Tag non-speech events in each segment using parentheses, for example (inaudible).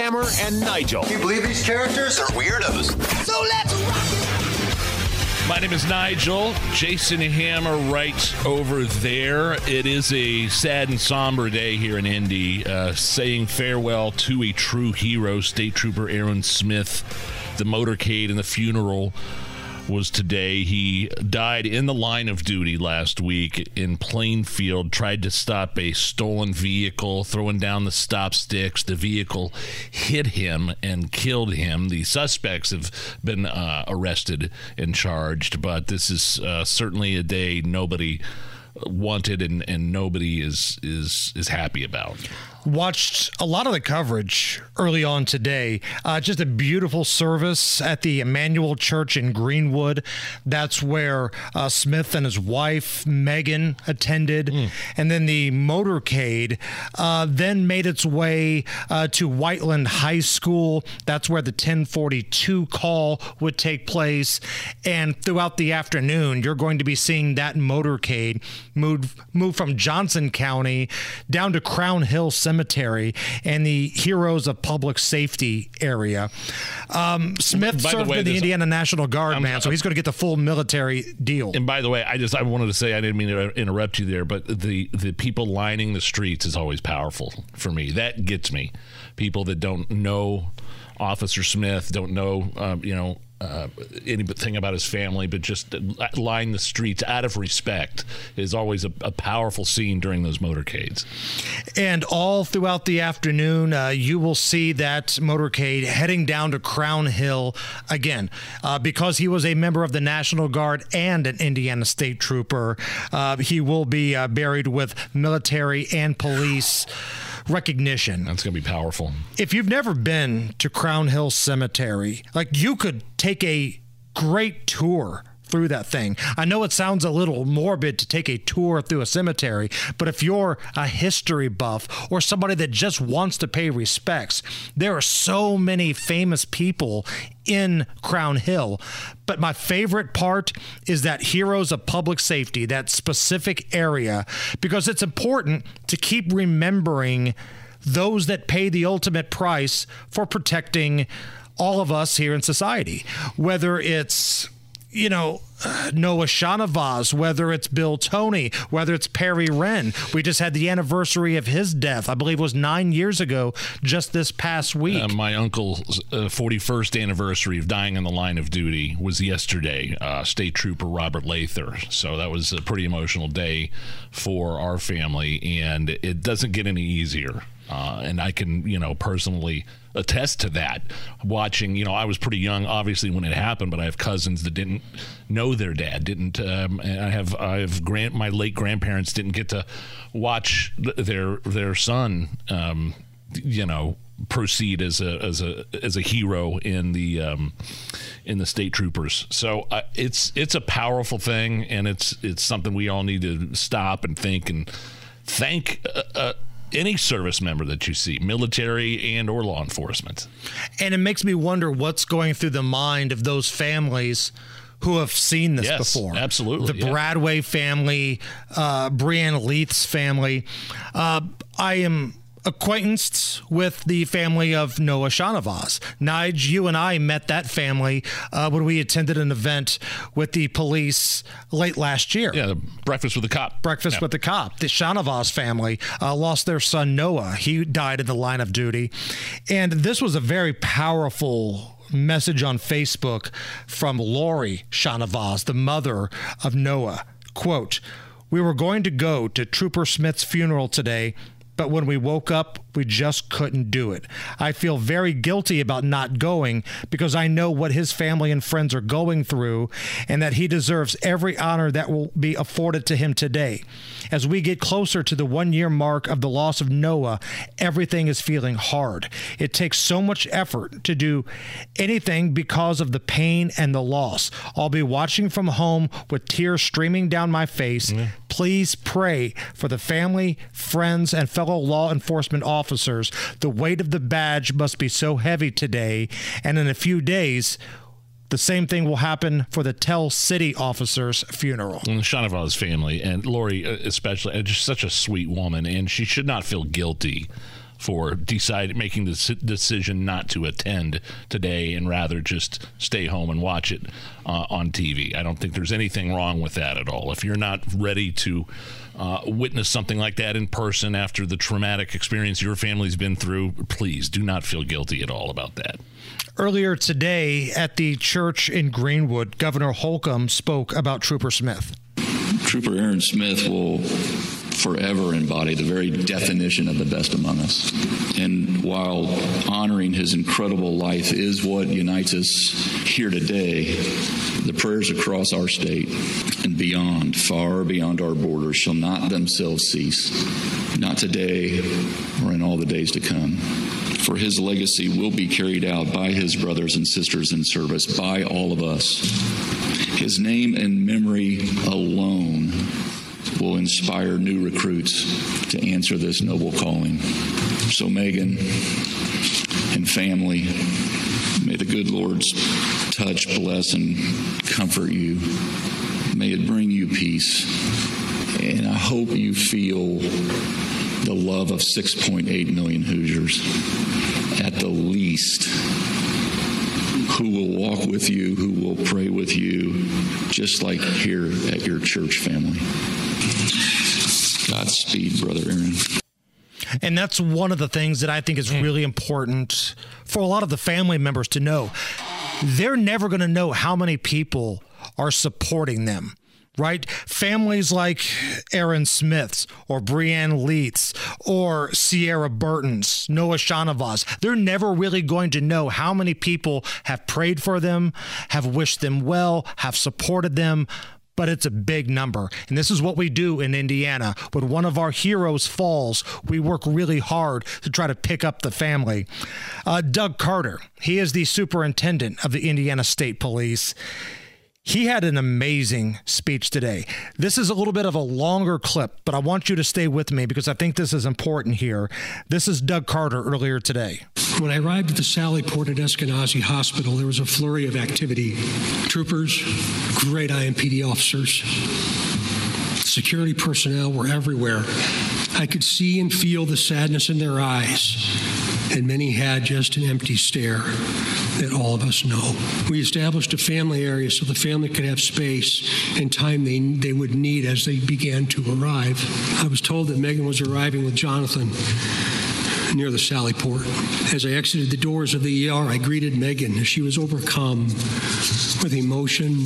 Hammer and Nigel. Can you believe these characters are weirdos? So let's rock My name is Nigel. Jason Hammer right over there. It is a sad and somber day here in Indy, uh, saying farewell to a true hero, State Trooper Aaron Smith. The motorcade and the funeral was today. He died in the line of duty last week in Plainfield, tried to stop a stolen vehicle, throwing down the stop sticks. The vehicle hit him and killed him. The suspects have been uh, arrested and charged, but this is uh, certainly a day nobody wanted and, and nobody is is is happy about watched a lot of the coverage early on today. Uh, just a beautiful service at the Emmanuel Church in Greenwood. That's where uh, Smith and his wife, Megan, attended. Mm. And then the motorcade uh, then made its way uh, to Whiteland High School. That's where the 1042 call would take place. And throughout the afternoon, you're going to be seeing that motorcade move, move from Johnson County down to Crown Hill Cemetery and the Heroes of Public Safety area. Um, Smith served the way, in the Indiana National Guard, I'm, man, so he's going to get the full military deal. And by the way, I just I wanted to say I didn't mean to interrupt you there, but the the people lining the streets is always powerful for me. That gets me. People that don't know Officer Smith, don't know, um, you know, uh, anything about his family, but just line the streets out of respect is always a, a powerful scene during those motorcades. And all throughout the afternoon, uh, you will see that motorcade heading down to Crown Hill again. Uh, because he was a member of the National Guard and an Indiana State Trooper, uh, he will be uh, buried with military and police recognition. That's going to be powerful. If you've never been to Crown Hill Cemetery, like you could take a great tour through that thing. I know it sounds a little morbid to take a tour through a cemetery, but if you're a history buff or somebody that just wants to pay respects, there are so many famous people in Crown Hill. But my favorite part is that Heroes of Public Safety, that specific area, because it's important to keep remembering those that pay the ultimate price for protecting all of us here in society, whether it's you know, Noah Shahnavaz, whether it's Bill Tony, whether it's Perry Renn. We just had the anniversary of his death. I believe was nine years ago, just this past week. Uh, my uncle's uh, 41st anniversary of dying in the line of duty was yesterday. Uh, State Trooper Robert Lather. So that was a pretty emotional day for our family, and it doesn't get any easier. Uh, and I can, you know, personally attest to that. Watching, you know, I was pretty young, obviously, when it happened, but I have cousins that didn't know their dad, didn't. Um, I have, I have grand, my late grandparents didn't get to watch their their son, um, you know, proceed as a as a as a hero in the um, in the state troopers. So uh, it's it's a powerful thing, and it's it's something we all need to stop and think and thank. Uh, uh, any service member that you see, military and or law enforcement. And it makes me wonder what's going through the mind of those families who have seen this yes, before. Absolutely. The yeah. Bradway family, uh, Brianna Leath's family. Uh, I am acquaintanced with the family of Noah Shahnavaz. Nige, you and I met that family uh, when we attended an event with the police late last year. Yeah, Breakfast with the Cop. Breakfast yeah. with the Cop. The Shahnavaz family uh, lost their son Noah. He died in the line of duty. And this was a very powerful message on Facebook from Lori Shahnavaz, the mother of Noah. Quote, we were going to go to Trooper Smith's funeral today but when we woke up, we just couldn't do it. I feel very guilty about not going because I know what his family and friends are going through and that he deserves every honor that will be afforded to him today. As we get closer to the one year mark of the loss of Noah, everything is feeling hard. It takes so much effort to do anything because of the pain and the loss. I'll be watching from home with tears streaming down my face. Please pray for the family, friends, and fellow law enforcement officers. The weight of the badge must be so heavy today, and in a few days, the same thing will happen for the Tell City officer's funeral. And Shahnavaz's family and Lori, uh, especially, uh, just such a sweet woman, and she should not feel guilty for decide making the decision not to attend today and rather just stay home and watch it uh, on TV. I don't think there's anything wrong with that at all. If you're not ready to uh, witness something like that in person after the traumatic experience your family's been through, please do not feel guilty at all about that. Earlier today at the church in Greenwood, Governor Holcomb spoke about Trooper Smith. Trooper Aaron Smith will forever embody the very definition of the best among us. And while honoring his incredible life is what unites us here today, the prayers across our state and beyond, far beyond our borders, shall not themselves cease, not today or in all the days to come. For his legacy will be carried out by his brothers and sisters in service, by all of us. His name and memory alone will inspire new recruits to answer this noble calling. So, Megan and family, may the good Lord's touch bless and comfort you. May it bring you peace. And I hope you feel the love of 6.8 million Hoosiers at the least who will walk with you, who will pray with you, just like here at your church family. Godspeed, Brother Aaron. And that's one of the things that I think is really important for a lot of the family members to know. They're never going to know how many people are supporting them. Right? Families like Aaron Smith's or Brianne Leath's or Sierra Burton's, Noah Shahnavaz, they're never really going to know how many people have prayed for them, have wished them well, have supported them, but it's a big number. And this is what we do in Indiana. When one of our heroes falls, we work really hard to try to pick up the family. Uh, Doug Carter, he is the superintendent of the Indiana State Police. He had an amazing speech today. This is a little bit of a longer clip, but I want you to stay with me because I think this is important here. This is Doug Carter earlier today. When I arrived at the Sally Port at Eskenazi Hospital, there was a flurry of activity. Troopers, great IMPD officers, security personnel were everywhere. I could see and feel the sadness in their eyes, and many had just an empty stare that all of us know. We established a family area so the family could have space and time they, they would need as they began to arrive. I was told that Megan was arriving with Jonathan near the Sally Port. As I exited the doors of the ER, I greeted Megan as she was overcome with emotion,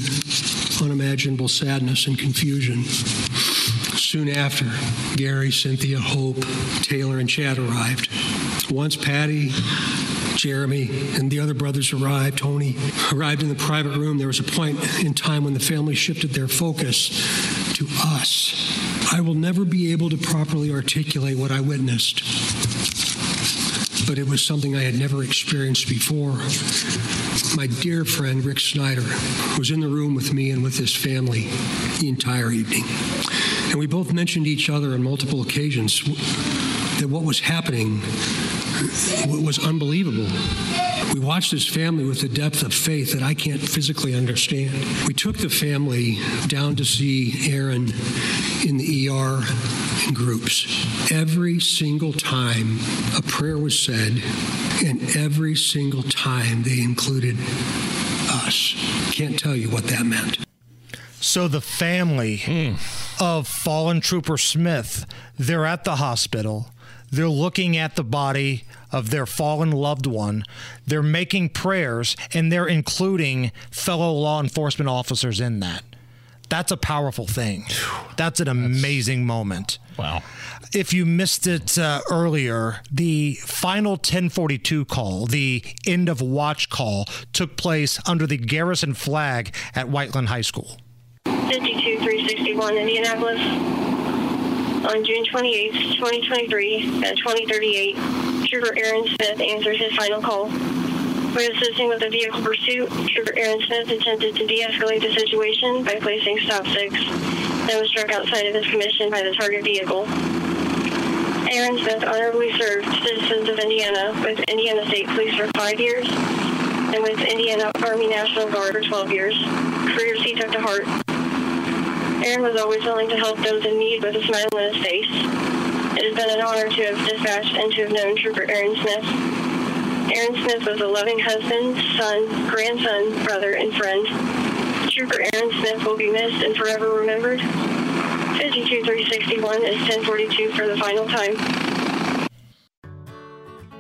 unimaginable sadness, and confusion. Soon after, Gary, Cynthia, Hope, Taylor, and Chad arrived. Once Patty, Jeremy, and the other brothers arrived, Tony arrived in the private room, there was a point in time when the family shifted their focus to us. I will never be able to properly articulate what I witnessed but it was something I had never experienced before. My dear friend Rick Snyder was in the room with me and with his family the entire evening. And we both mentioned each other on multiple occasions that what was happening was unbelievable. We watched this family with a depth of faith that I can't physically understand. We took the family down to see Aaron in the ER in groups. Every single time a prayer was said, and every single time they included us. Can't tell you what that meant. So the family of fallen trooper Smith, they're at the hospital. They're looking at the body of their fallen loved one. They're making prayers and they're including fellow law enforcement officers in that. That's a powerful thing. That's an amazing moment. Wow. If you missed it uh, earlier, the final 1042 call, the end of watch call, took place under the garrison flag at Whiteland High School. 52361 Indianapolis on June 28, 2023 at 2038. Trooper Aaron Smith answers his final call. When assisting with a vehicle pursuit, Trooper Aaron Smith attempted to de-escalate the situation by placing stop sticks that was struck outside of his commission by the target vehicle. Aaron Smith honorably served citizens of Indiana with Indiana State Police for five years and with Indiana Army National Guard for 12 years, careers he took to heart. Aaron was always willing to help those in need with a smile on his face. It has been an honor to have dispatched and to have known Trooper Aaron Smith. Aaron Smith was a loving husband, son, grandson, brother, and friend. Trooper Aaron Smith will be missed and forever remembered. 52361 is 1042 for the final time.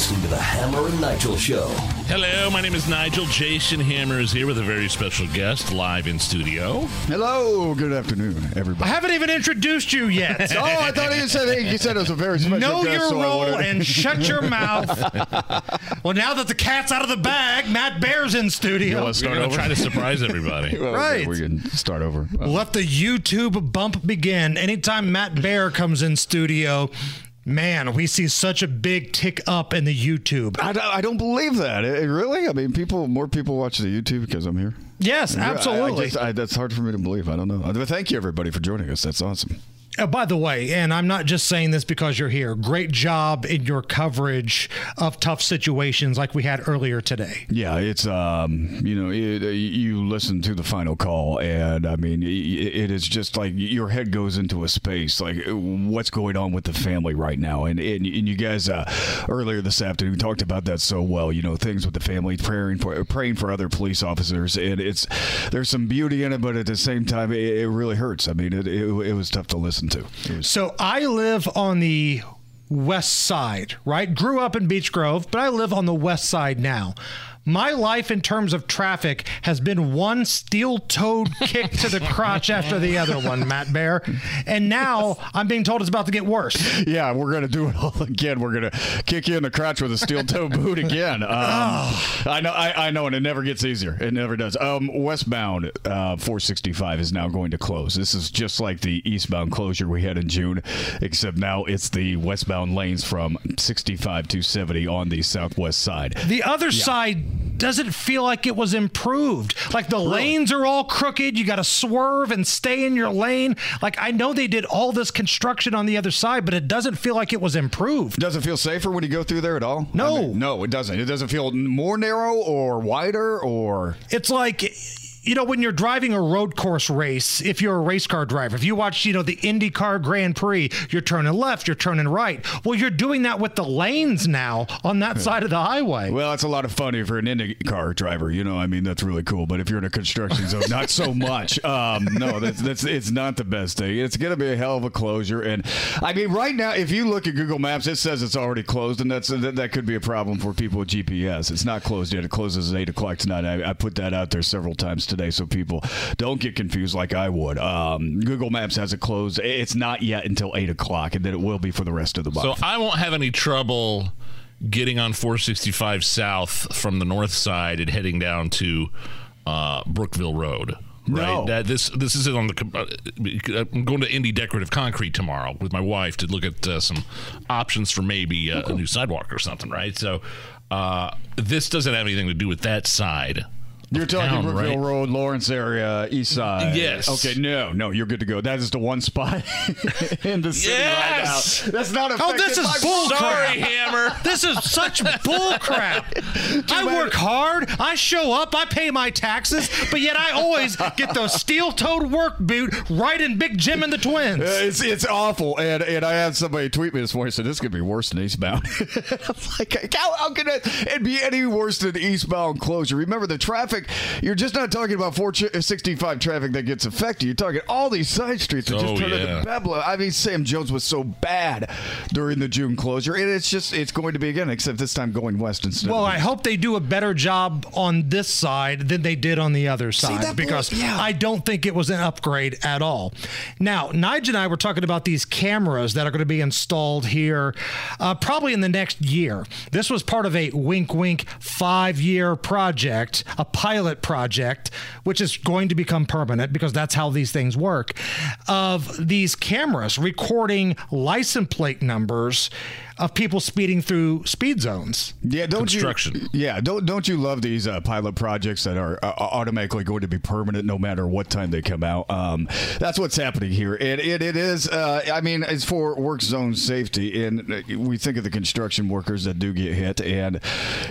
Listening to the Hammer and Nigel Show. Hello, my name is Nigel. Jason Hammer is here with a very special guest live in studio. Hello, good afternoon, everybody. I haven't even introduced you yet. (laughs) oh, I thought you said you said it was a very special know guest, your so role and shut your (laughs) mouth. well, now that the cat's out of the bag, Matt Bear's in studio. wanna We're start over? try to surprise everybody. (laughs) Well, okay, Right. we can start over. Let the YouTube bump begin. Anytime Matt Bear comes in studio, man, we see such a big tick up in the YouTube. I, don't- I don't believe that. Eh, really? I mean, people, more people watch the YouTube because I'm here. Yes, I- I absolutely. just- I- that's hard for me to believe. I don't know. But thank you, everybody, for joining us. That's awesome. Uh, by the way, and I'm not just saying this because you're here. Great job in your coverage of tough situations like we had earlier today. Yeah, it's um, you know, it, uh, you listen to the final call, and I mean, it is just like your head goes into a space, like what's going on with the family right now, and and, and you guys uh, earlier this afternoon talked about that so well. You know, things with the family, praying for praying for other police officers, and it's there's some beauty in it, but at the same time, it, it really hurts. I mean, it, it it was tough to listen to. Was- mm. So I live on the west side, right? Grew up in Beech Grove, but I live on the west side now. My life in terms of traffic has been one steel toed (laughs) kick to the crotch after the other one, Matt Bear. And now I'm being told it's about to get worse. Yeah, we're gonna do it all again. We're gonna kick you in the crotch with a steel toe boot again. Um, (sighs) I know, I, I know, and it never gets easier. It never does. Um, westbound uh, 465 is now going to close. This is just like the eastbound closure we had in June, except now it's the westbound lanes from 65 to 70 on the southwest side. The other side doesn't feel like it was improved. Like the lanes are all crooked. You got to swerve and stay in your lane. Like I know they did all this construction on the other side, but it doesn't feel like it was improved. Does it feel safer when you go through there at all? No. I mean, no, it doesn't. It doesn't feel more narrow or wider or. It's like you know when you're driving a road course race if you're a race car driver if you watch you know the indycar grand prix you're turning left you're turning right well you're doing that with the lanes now on that side of the highway Well, that's a lot of fun if you're an IndyCar driver. You know, I mean, that's really cool. But if you're in a construction zone, not so (laughs) much. Um, no, that's that's it's not the best thing. It's going to be a hell of a closure. And I mean, right now, if you look at Google Maps, it says it's already closed, and that's that, that could be a problem for people with GPS. It's not closed yet. It closes at eight o'clock tonight. I, I put that out there several times today, so people don't get confused like I would. Um, Google Maps has it closed. It's not yet until eight o'clock, and then it will be for the rest of the month. So I won't have any trouble getting on 465 south from the north side and heading down to uh, Brookville Road. Right. No. That this this is on the. Uh, I'm going to Indy Decorative Concrete tomorrow with my wife to look at uh, some options for maybe uh, a new sidewalk or something. Right. So uh, this doesn't have anything to do with that side. You're talking town, Brookville right? Road, Lawrence area, east side. Yes. Okay, no, no, you're good to go. That is the one spot (laughs) in the city Yes! right now. That's not Oh, this is by- bull Sorry. Hammer. This is such (laughs) bull crap. I work hard. I show up. I pay my taxes, but yet I always get those steel-toed work boot right in Big Jim and the Twins. Uh, It's it's awful, and and I had somebody tweet me this morning. Said this could be worse than eastbound. (laughs) I'm like, how, how can it, it be any worse than eastbound closure? Remember, the traffic traffic, you're just not talking about 465 traffic that gets affected. You're talking all these side streets that Oh, just turn yeah. into Bebla. I mean, Sam Jones was so bad during the June closure, and it's just it's going to be again, except this time going west instead. Well, of I hope they do a better job on this side than they did on the other side that because blows- yeah. I don't think it was an upgrade at all. Now, Nigel and I were talking about these cameras that are going to be installed here uh, probably in the next year. This was part of a wink wink five year project, a pilot project, which is going to become permanent because that's how these things work, of these cameras recording license plate numbers of people speeding through speed zones. Yeah, don't Construction. you? Yeah, don't don't you love these uh, pilot projects that are uh, automatically going to be permanent no matter what time they come out? Um, that's what's happening here, and it, it is. Uh, I mean, it's for work zone safety, and uh, we think of the construction workers that do get hit, and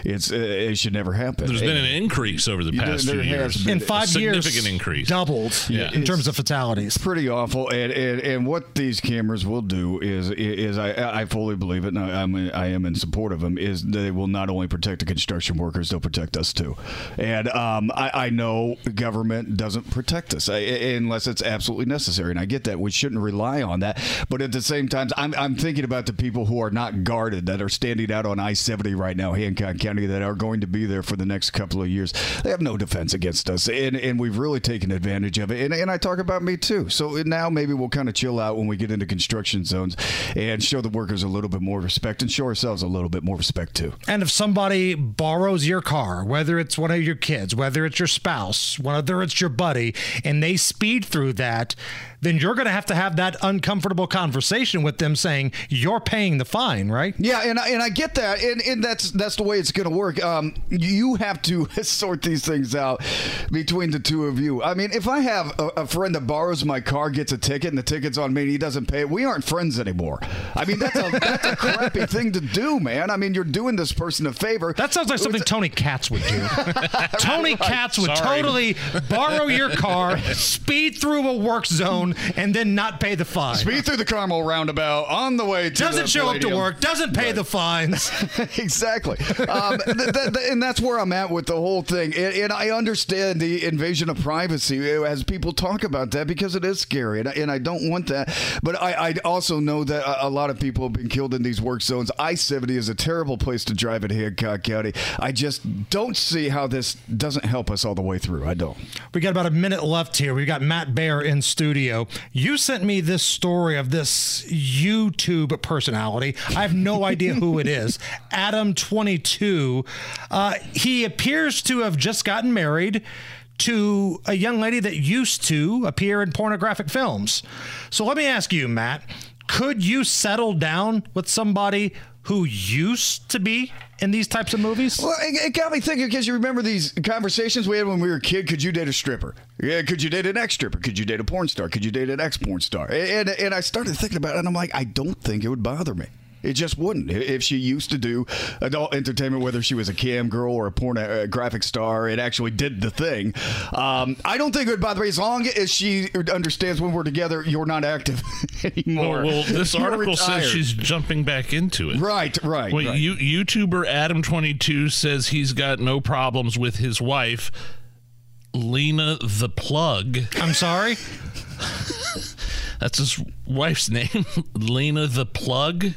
it's uh, it should never happen. There's been an increase over the past there few years. been. in five a years, significant increase. doubled Yeah. in terms of fatalities. pretty awful. And, and and what these cameras will do is is I I fully believe it, I, I'm I am in support of them. Is they will not only protect the construction workers, they'll protect us too. And um, I, I know government doesn't protect us I, unless it's absolutely necessary, and I get that. We shouldn't rely on that. But at the same time, I'm I'm thinking about the people who are not guarded that are standing out on I-70 right now, Hancock County, that are going to be there for the next couple of years. They have no defense against us, and and we've really taken advantage of it. And, and I talk about me too. So now maybe we'll kind of chill out when we get into construction zones and show the workers a little bit more respect and show ourselves a little bit more respect too. And if somebody borrows your car, whether it's one of your kids, whether it's your spouse, whether it's your buddy, and they speed through that, then you're going to have to have that uncomfortable conversation with them saying, you're paying the fine, right? Yeah, and I, and I get that, and, and that's that's the way it's going to work. Um, you have to (laughs) sort these things out between the two of you. I mean, if I have a, a friend that borrows my car, gets a ticket, and the ticket's on me, and he doesn't pay it, we aren't friends anymore. I mean, that's a (laughs) that's a crappy thing to do, man. I mean, you're doing this person a favor. That sounds like something Tony Katz would do. (laughs) Tony Katz would Sorry. totally borrow your car, speed through a work zone, and then not pay the fine. Speed through the Carmel roundabout on the way to doesn't show up to work, doesn't pay the fines. (laughs) exactly. Um, th- th- th- and that's where I'm at with the whole thing. And, and I understand the invasion of privacy as people talk about that because it is scary. And, I- and I don't want that. But I, I also know that a, a lot of people have been killed in these work zones. I 70 is a terrible place to drive in Hancock County. I just don't see how this doesn't help us all the way through. I don't. We got about a minute left here. We've got Matt Baer in studio. You sent me this story of this YouTube personality. I have no idea who it is. (laughs) Adam22. Uh, he appears to have just gotten married to a young lady that used to appear in pornographic films. So let me ask you, Matt, could you settle down with somebody who used to be in these types of movies? Well, it, it got me thinking because you remember these conversations we had when we were a kid. Could you date a stripper? Yeah. Could you date an ex stripper? Could you date a porn star? Could you date an ex porn star? And, and and I started thinking about it, and I'm like, I don't think it would bother me. It just wouldn't. If she used to do adult entertainment, whether she was a cam girl or a porn uh, graphic star, it actually did the thing. Um, I don't think it would bother me as long as she understands when we're together, you're not active (laughs) anymore. Well, well, this You're article says she's jumping back into it. Right, right, Well, right. you, YouTuber Adam22 says he's got no problems with his wife, Lena the Plug. I'm sorry? (laughs) That's his wife's name, (laughs) Lena the Plug.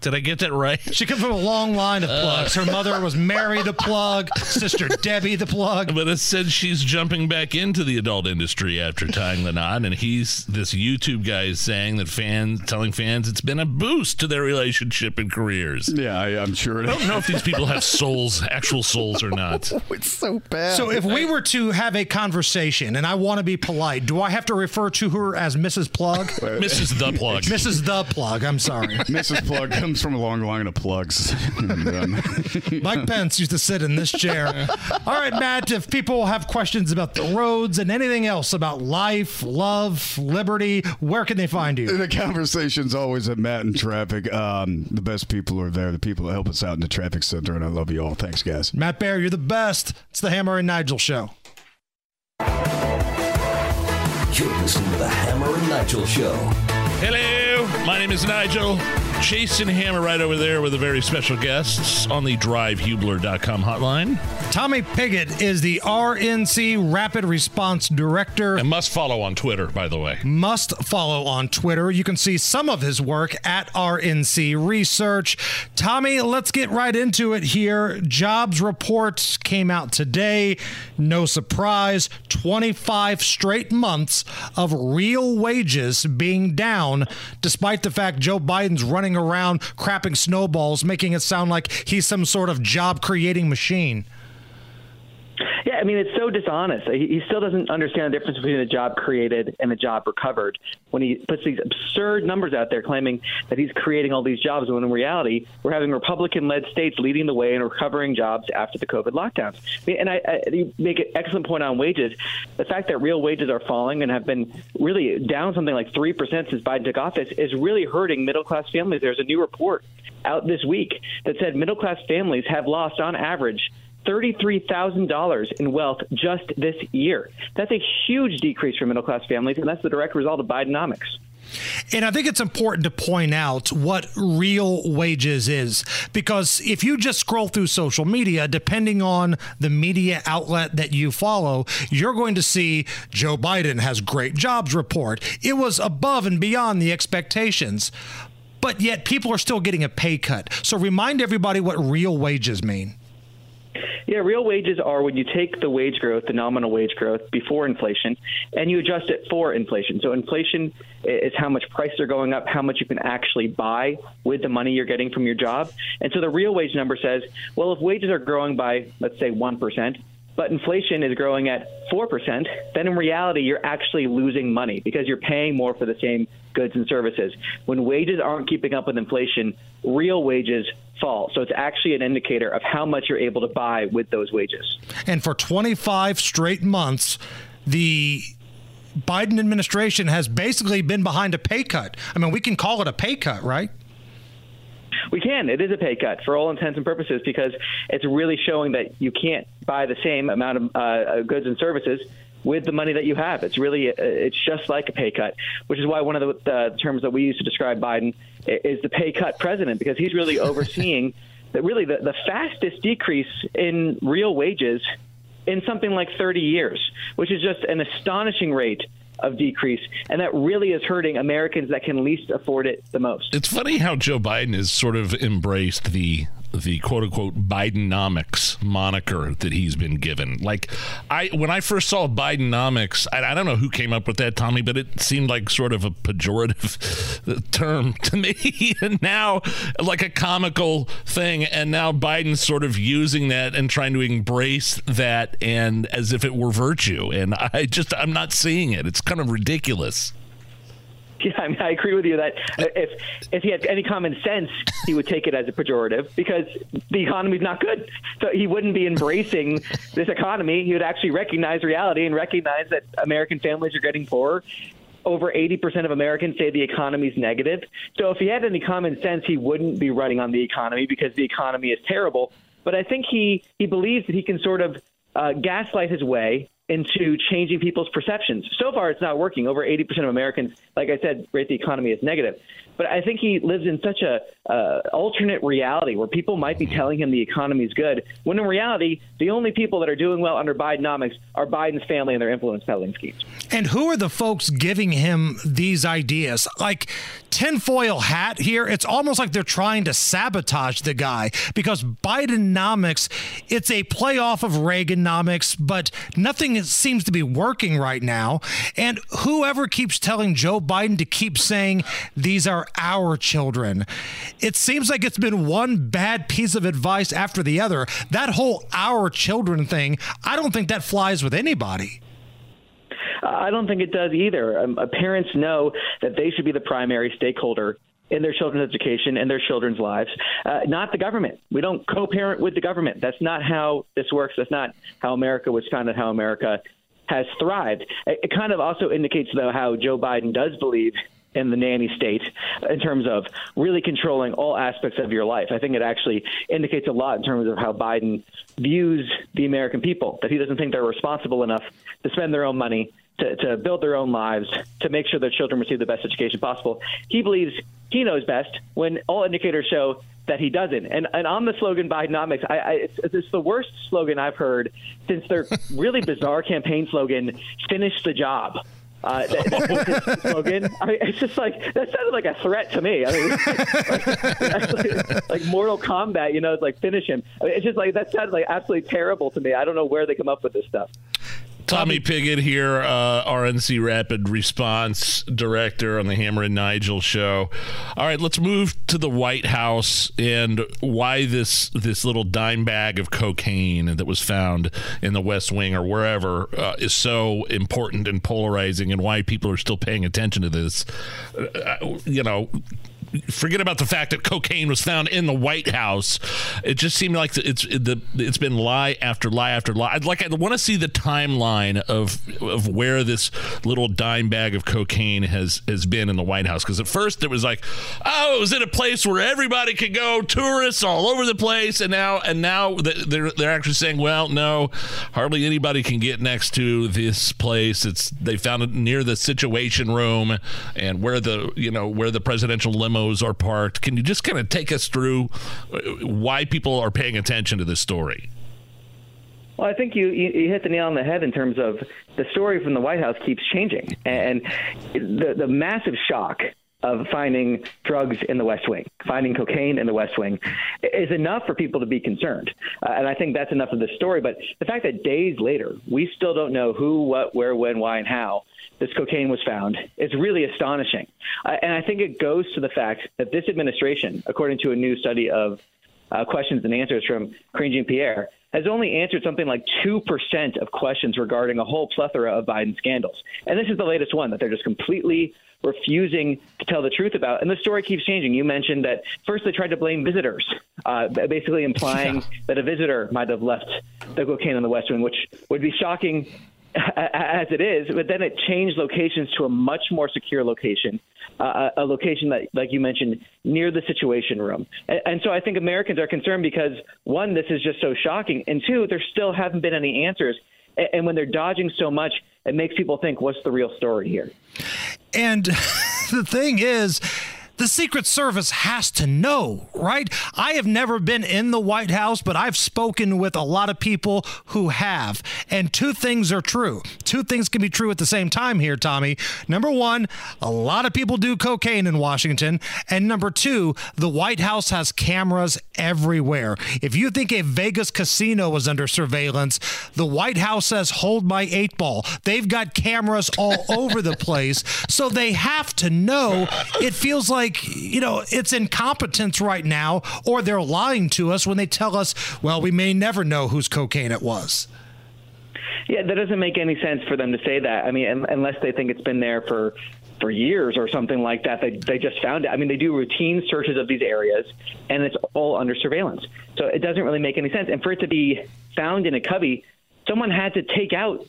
Did I get that right? She comes from a long line of plugs. Her mother was Mary the plug, sister Debbie the plug. But it said she's jumping back into the adult industry after tying the knot, and he's this YouTube guy is saying that fans, telling fans, it's been a boost to their relationship and careers. yeah, I, I'm sure it I don't know if these people have souls, actual souls or not. (laughs) Oh, it's so bad. So if we were to have a conversation and I want to be polite, do I have to refer to her as Mrs. Plug? Mrs. The Plug. Mrs. The Plug, I'm sorry. Mrs. Plug comes from a long line of plugs. (laughs) Um, (laughs) Mike Pence used to sit in this chair. All right, Matt, if people have questions about the roads and anything else about life, love, liberty, where can they find you? the conversation's always at Matt and traffic. Um, the best people are there. The people that help us out in the traffic center, and I love you all. Thanks, guys. Matt Bear, you're the best. It's the Hammer and Nigel show. You're listening to the Hammer and Nigel Show. Hello, my name is Nigel. Jason Hammer right over there with a very special guest on the drivehubler.com hotline. Tommy Pigott is the RNC Rapid Response Director. And must follow on Twitter, by the way. Must follow on Twitter. You can see some of his work at RNC Research. Tommy, let's get right into it here. Jobs report came out today. No surprise, 25 straight months of real wages being down, despite the fact Joe Biden's running around crapping snowballs, making it sound like he's some sort of job creating machine. Yeah, I mean, it's so dishonest. He, still doesn't understand the difference between a job created and a job recovered when he puts these absurd numbers out there claiming that he's creating all these jobs when in reality, we're having Republican led states leading the way in recovering jobs after the COVID lockdowns. And I, I, you make an excellent point on wages. The fact that real wages are falling and have been really down something like 3% since Biden took office is really hurting middle class families. There's a new report out this week that said middle class families have lost on average $33,000 in wealth just this year. That's a huge decrease for middle class families, and that's the direct result of Bidenomics. And I think it's important to point out what real wages is because if you just scroll through social media, depending on the media outlet that you follow, you're going to see Joe Biden has great jobs report. It was above and beyond the expectations. But yet people are still getting a pay cut. So remind everybody what real wages mean. Yeah, real wages are when you take the wage growth, the nominal wage growth before inflation, and you adjust it for inflation. So inflation is how much prices are going up, how much you can actually buy with the money you're getting from your job. And so the real wage number says, well, if wages are growing by, let's say, 1%, but inflation is growing at 4%, then in reality, you're actually losing money because you're paying more for the same goods and services. When wages aren't keeping up with inflation, real wages fall. So it's actually an indicator of how much you're able to buy with those wages. And for 25 straight months, the Biden administration has basically been behind a pay cut. I mean, we can call it a pay cut, right? We can. It is a pay cut for all intents and purposes because it's really showing that you can't buy the same amount of uh, goods and services with the money that you have. It's really uh, it's just like a pay cut, which is why one of the uh, terms that we use to describe Biden is the pay cut president because he's really (laughs) overseeing that really the, the fastest decrease in real wages in something like 30 years, which is just an astonishing rate of decrease, and that really is hurting Americans that can least afford it the most. It's funny how Joe Biden has sort of embraced the the quote unquote Bidenomics moniker that he's been given. Like I when I first saw Bidenomics, I, I, don't know who came up with that, Tommy, but it seemed like sort of a pejorative (laughs) term to me. (laughs) and now like a comical thing, and now Biden's sort of using that and trying to embrace that and as if it were virtue. And I just I'm not seeing it. It's kind of ridiculous. (laughs) Yeah, I mean, I agree with you that if if he had any common sense, he would take it as a pejorative because the economy's not good. So he wouldn't be embracing this economy. He would actually recognize reality and recognize that American families are getting poorer. Over 80% of Americans say the economy is negative. So if he had any common sense, he wouldn't be running on the economy because the economy is terrible. But I think he he believes that he can sort of uh, gaslight his way into changing people's perceptions. So far, it's not working. Over 80% of Americans, like I said, rate the economy as negative. But I think he lives in such a uh, alternate reality where people might be telling him the economy is good, when in reality, the only people that are doing well under Bidenomics are Biden's family and their influence peddling schemes. And who are the folks giving him these ideas? Like tinfoil hat here, it's almost like they're trying to sabotage the guy because Bidenomics, it's a playoff of Reaganomics, but nothing seems to be working right now. And whoever keeps telling Joe Biden to keep saying these are our children. It seems like it's been one bad piece of advice after the other. That whole our children thing, I don't think that flies with anybody. I don't think it does either. Um, uh, parents know that they should be the primary stakeholder in their children's education and their children's lives, uh, not the government. We don't co parent with the government. That's not how this works. That's not how America was founded, how America has thrived. It, it kind of also indicates, though, how Joe Biden does believe in the nanny state in terms of really controlling all aspects of your life. I think it actually indicates a lot in terms of how Biden views the American people, that he doesn't think they're responsible enough to spend their own money to, to build their own lives, to make sure their children receive the best education possible. He believes he knows best when all indicators show that he doesn't. And and on the slogan Bidenomics, I, I it's, it's the worst slogan I've heard since their really (laughs) bizarre campaign slogan, "Finish the job." Uh, (laughs) that, that slogan. I mean, it's just like that sounded like a threat to me. I mean, like, (laughs) like, like, Mortal Kombat, you know, it's like finish him. I mean, it's just like that sounded like absolutely terrible to me. I don't know where they come up with this stuff. Tommy Pigott here, uh, RNC Rapid Response Director on the Hammer and Nigel show. All right, let's move to the White House and why this this little dime bag of cocaine that was found in the West Wing or wherever uh, is so important and polarizing, and why people are still paying attention to this. Uh, you know, forget about the fact that cocaine was found in the White House. It just seemed like it's the it's been lie after lie after lie. I'd like I want to see the timeline of of where this little dime bag of cocaine has has been in the White House. Because at first it was like, oh, it was in a place where everybody could go, tourists all over the place, and now and now they're they're actually saying, well, no, hardly anybody can get next to this place. It's they found it near the Situation Room and where the you know where the presidential limo are parked. Can you just kind of take us through uh, why people are paying attention to this story? Well, I think you, you hit the nail on the head in terms of the story from the White House keeps changing, and the the massive shock of finding drugs in the West Wing, finding cocaine in the West Wing, is enough for people to be concerned. Uh, and I think that's enough of the story. But the fact that days later, we still don't know who, what, where, when, why, and how this cocaine was found is really astonishing. Uh, and I think it goes to the fact that this administration, according to a new study of uh, questions and answers from Karine Jean-Pierre, has only answered something like 2% of questions regarding a whole plethora of Biden scandals. And this is the latest one that they're just completely refusing to tell the truth about. And the story keeps changing. You mentioned that first they tried to blame visitors, uh, basically implying yeah. that a visitor might have left the cocaine in the West Wing, which would be shocking (laughs) as it is, but then it changed locations to a much more secure location, uh, a location that, like you mentioned, near the Situation Room. And, and, so I think Americans are concerned because one, this is just so shocking, and two, there still haven't been any answers. And, and when they're dodging so much, it makes people think, what's the real story here? And (laughs) the thing is the Secret Service has to know, right? I have never been in the White House, but I've spoken with a lot of people who have. And two things are true. Two things can be true at the same time here, Tommy. Number one, a lot of people do cocaine in Washington. And number two, the White House has cameras everywhere. If you think a Vegas casino was under surveillance, the White House says, hold my eight ball. They've got cameras all (laughs) over the place. So they have to know. It feels like like, you know, it's incompetence right now, or they're lying to us when they tell us, well, we may never know whose cocaine it was. Yeah, that doesn't make any sense for them to say that. I mean, unless they think it's been there for for years or something like that. They they just found it. I mean, they do routine searches of these areas, and it's all under surveillance. So it doesn't really make any sense. And for it to be found in a cubby, someone had to take out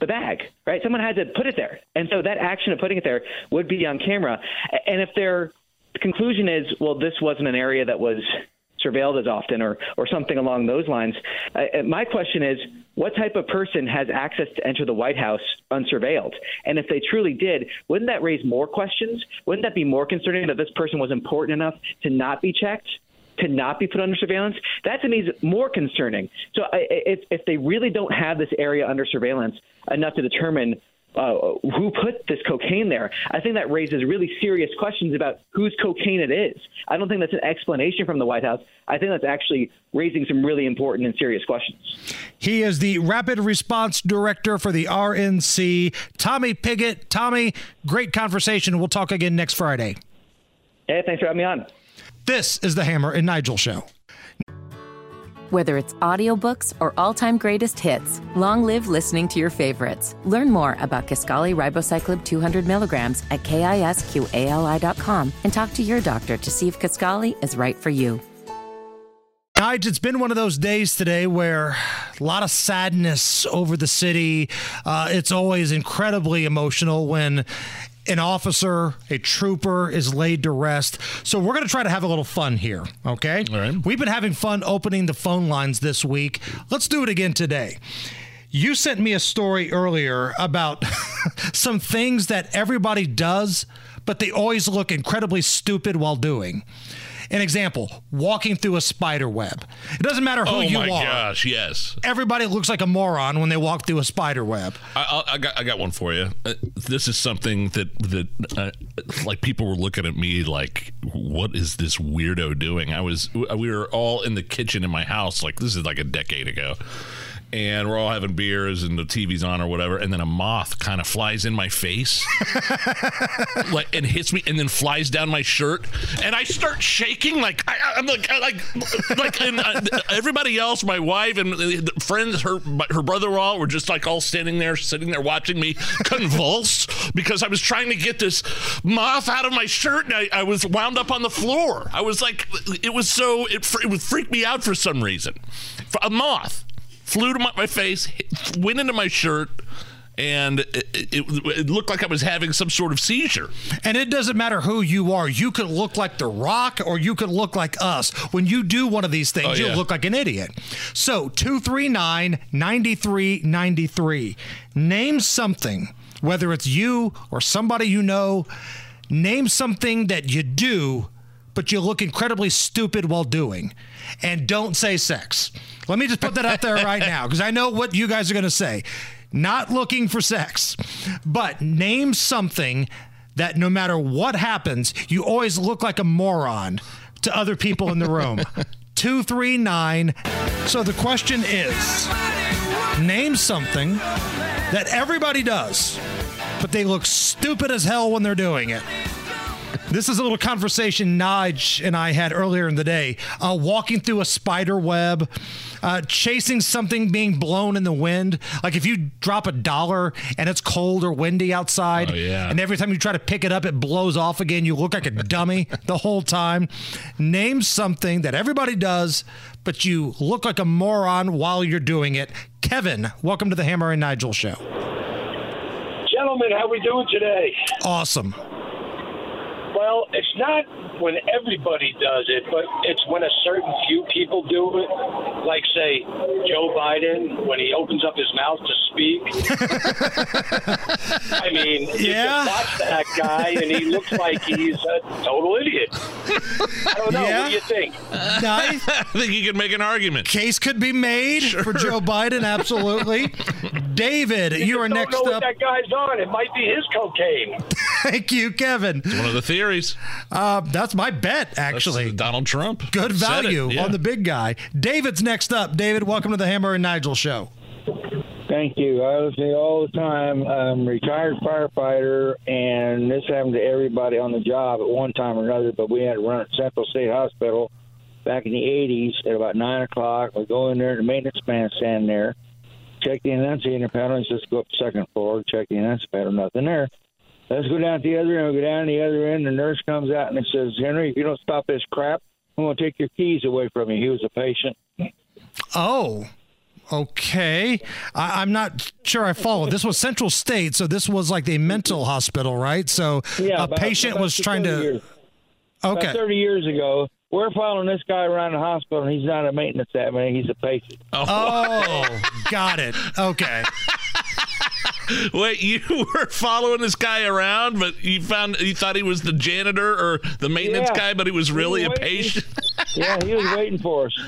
the bag, right? Someone had to put it there. And so that action of putting it there would be on camera. And if their conclusion is, well, this wasn't an area that was surveilled as often or, or something along those lines, uh, my question is, what type of person has access to enter the White House unsurveilled? And if they truly did, wouldn't that raise more questions? Wouldn't that be more concerning that this person was important enough to not be checked? To not be put under surveillance, that to me is more concerning. So if, if they really don't have this area under surveillance enough to determine uh, who put this cocaine there, I think that raises really serious questions about whose cocaine it is. I don't think that's an explanation from the White House. I think that's actually raising some really important and serious questions. He is the Rapid Response Director for the RNC, Tommy Pigott. Tommy, great conversation. We'll talk again next Friday. Hey, thanks for having me on. This is the Hammer and Nigel Show. Whether it's audiobooks or all-time greatest hits, long live listening to your favorites. Learn more about Kisqali Ribociclib 200 milligrams at kisqali.com and talk to your doctor to see if Kisqali is right for you. Nigel, it's been one of those days today where a lot of sadness over the city. Uh, it's always incredibly emotional when an officer, a trooper is laid to rest. So we're going to try to have a little fun here, okay? All right. We've been having fun opening the phone lines this week. Let's do it again today. You sent me a story earlier about (laughs) some things that everybody does, but they always look incredibly stupid while doing. An example, walking through a spider web. It doesn't matter who oh you my are. gosh, yes. Everybody looks like a moron when they walk through a spider web. I, I, I got I got one for you. Uh, this is something that that uh, like people were looking at me like, what is this weirdo doing? I was we were all in the kitchen in my house like this is like a decade ago. And we're all having beers and the TV's on or whatever, and then a moth kind of flies in my face, (laughs) like and hits me, and then flies down my shirt, and I start shaking like I, I'm like I, like like and uh, everybody else, my wife and the friends, her her brother-in-law were just like all standing there, sitting there watching me convulse because I was trying to get this moth out of my shirt, and I, I was wound up on the floor. I was like, it was so it, it would freak me out for some reason. A moth flew to my, my face, hit, went into my shirt. And it, it, it, looked like I was having some sort of seizure. And it doesn't matter who you are. You could look like The Rock or you could look like us. When you do one of these things, Oh, you yeah. look like an idiot. So 239 9393. Name something, whether it's you or somebody you know, name something that you do, but you look incredibly stupid while doing. And don't say sex. Let me just put that out there right now because I know what you guys are going to say. Not looking for sex, but name something that no matter what happens, you always look like a moron to other people in the room. (laughs) 239. So the question is name something that everybody does, but they look stupid as hell when they're doing it. This is a little conversation Nige and I had earlier in the day. Uh, walking through a spider web, uh, chasing something being blown in the wind. Like if you drop a dollar and it's cold or windy outside, Oh, yeah. and every time you try to pick it up, it blows off again. You look like a dummy (laughs) the whole time. Name something that everybody does, but you look like a moron while you're doing it. Kevin, welcome to the Hammer and Nigel show. Gentlemen, how we doing today? Awesome. Well, it's not when everybody does it, but it's when a certain few people do it. Like, say, Joe Biden, when he opens up his mouth to speak. (laughs) I mean, you Yeah. can watch that guy, and he looks like he's a total idiot. I don't know. Yeah. What do you think? I (laughs) I think you could make an argument. case could be made for Joe Biden. Absolutely. (laughs) David, you are don't next know what up. that guy's on. It might be his cocaine. Thank you, Kevin. It's One of the theories. Uh, that's my bet, That's actually. Donald Trump. Good value yeah. on the big guy. David's next up. David, welcome to the Hammer and Nigel show. Thank you. I listen to all the time. I'm a retired firefighter, and this happened to everybody on the job at one time or another. But we had to run at Central State Hospital back in the 80s at about 9 o'clock. We go in there, the maintenance man standing there, check the annunciator panel. He says, go up the second floor, check the annunciator panel, nothing there. Let's go down to the other end. We go down to the other end. The nurse comes out and says, Henry, if you don't stop this crap, I'm going to take your keys away from you. He was a patient. Oh, okay. I, I'm not sure I followed. This was Central State, so this was like the mental hospital, right? So Yeah, a about- patient about was trying to. years. Okay. About 30 years ago, we're following this guy around the hospital, and he's not a maintenance admin. He's a patient. Oh, got it. Okay. Wait, you (laughs) were following this guy around, but you found you thought he was the janitor or the maintenance Yeah. guy, but he was really a was waiting- patient. (laughs) Yeah, he was waiting for us.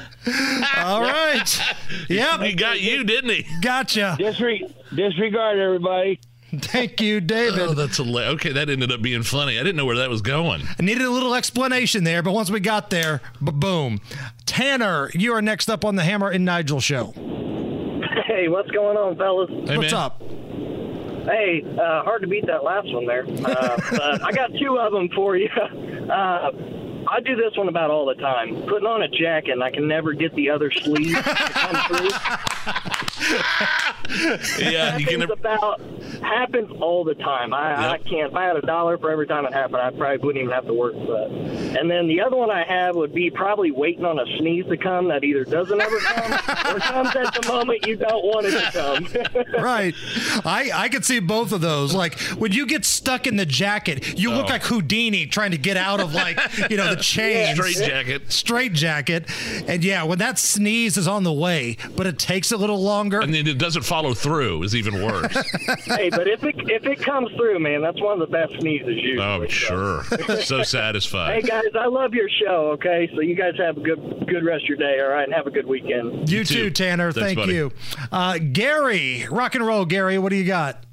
All (laughs) right. Yep. he got you, didn't he? Gotcha. Disre- disregard everybody. Thank you, David. Oh, that's hilarious. Okay, that ended up being funny. I didn't know where that was going. I needed a little explanation there, but once we got there, b- boom. Tanner, you are next up on the Hammer and Nigel show. Hey, what's going on, fellas? Hey, What's man. up? Hey, uh, hard to beat that last one there. Uh, but I got two of them for you. (laughs) Uh, I do this one about all the time. Putting on a jacket, and I can never get the other sleeve to come through. Yeah, you can. happens about happens all the time. I, I can't. If I had a dollar for every time it happened, I probably wouldn't even have to work for that. And then the other one I have would be probably waiting on a sneeze to come that either doesn't ever come or (laughs) comes at the moment you don't want it to come. (laughs) right. I, I could see both of those. Like when you get stuck in the jacket, you look Oh. like Houdini trying to get out of like, you know, the chains. Straight jacket. Straight jacket. And yeah, when that sneeze is on the way, but it takes a little longer. And then it doesn't follow through is even worse. (laughs) hey, but if it if it comes through, man, that's one of the best sneezes usually. oh, sure. so (laughs) satisfied. Hey guys, I love your show. Okay, so you guys have a good good rest of your day. All right, and have a good weekend. You, too, Tanner. Thanks, Thank buddy. you. Uh, Gary, rock and roll, Gary. What do you got?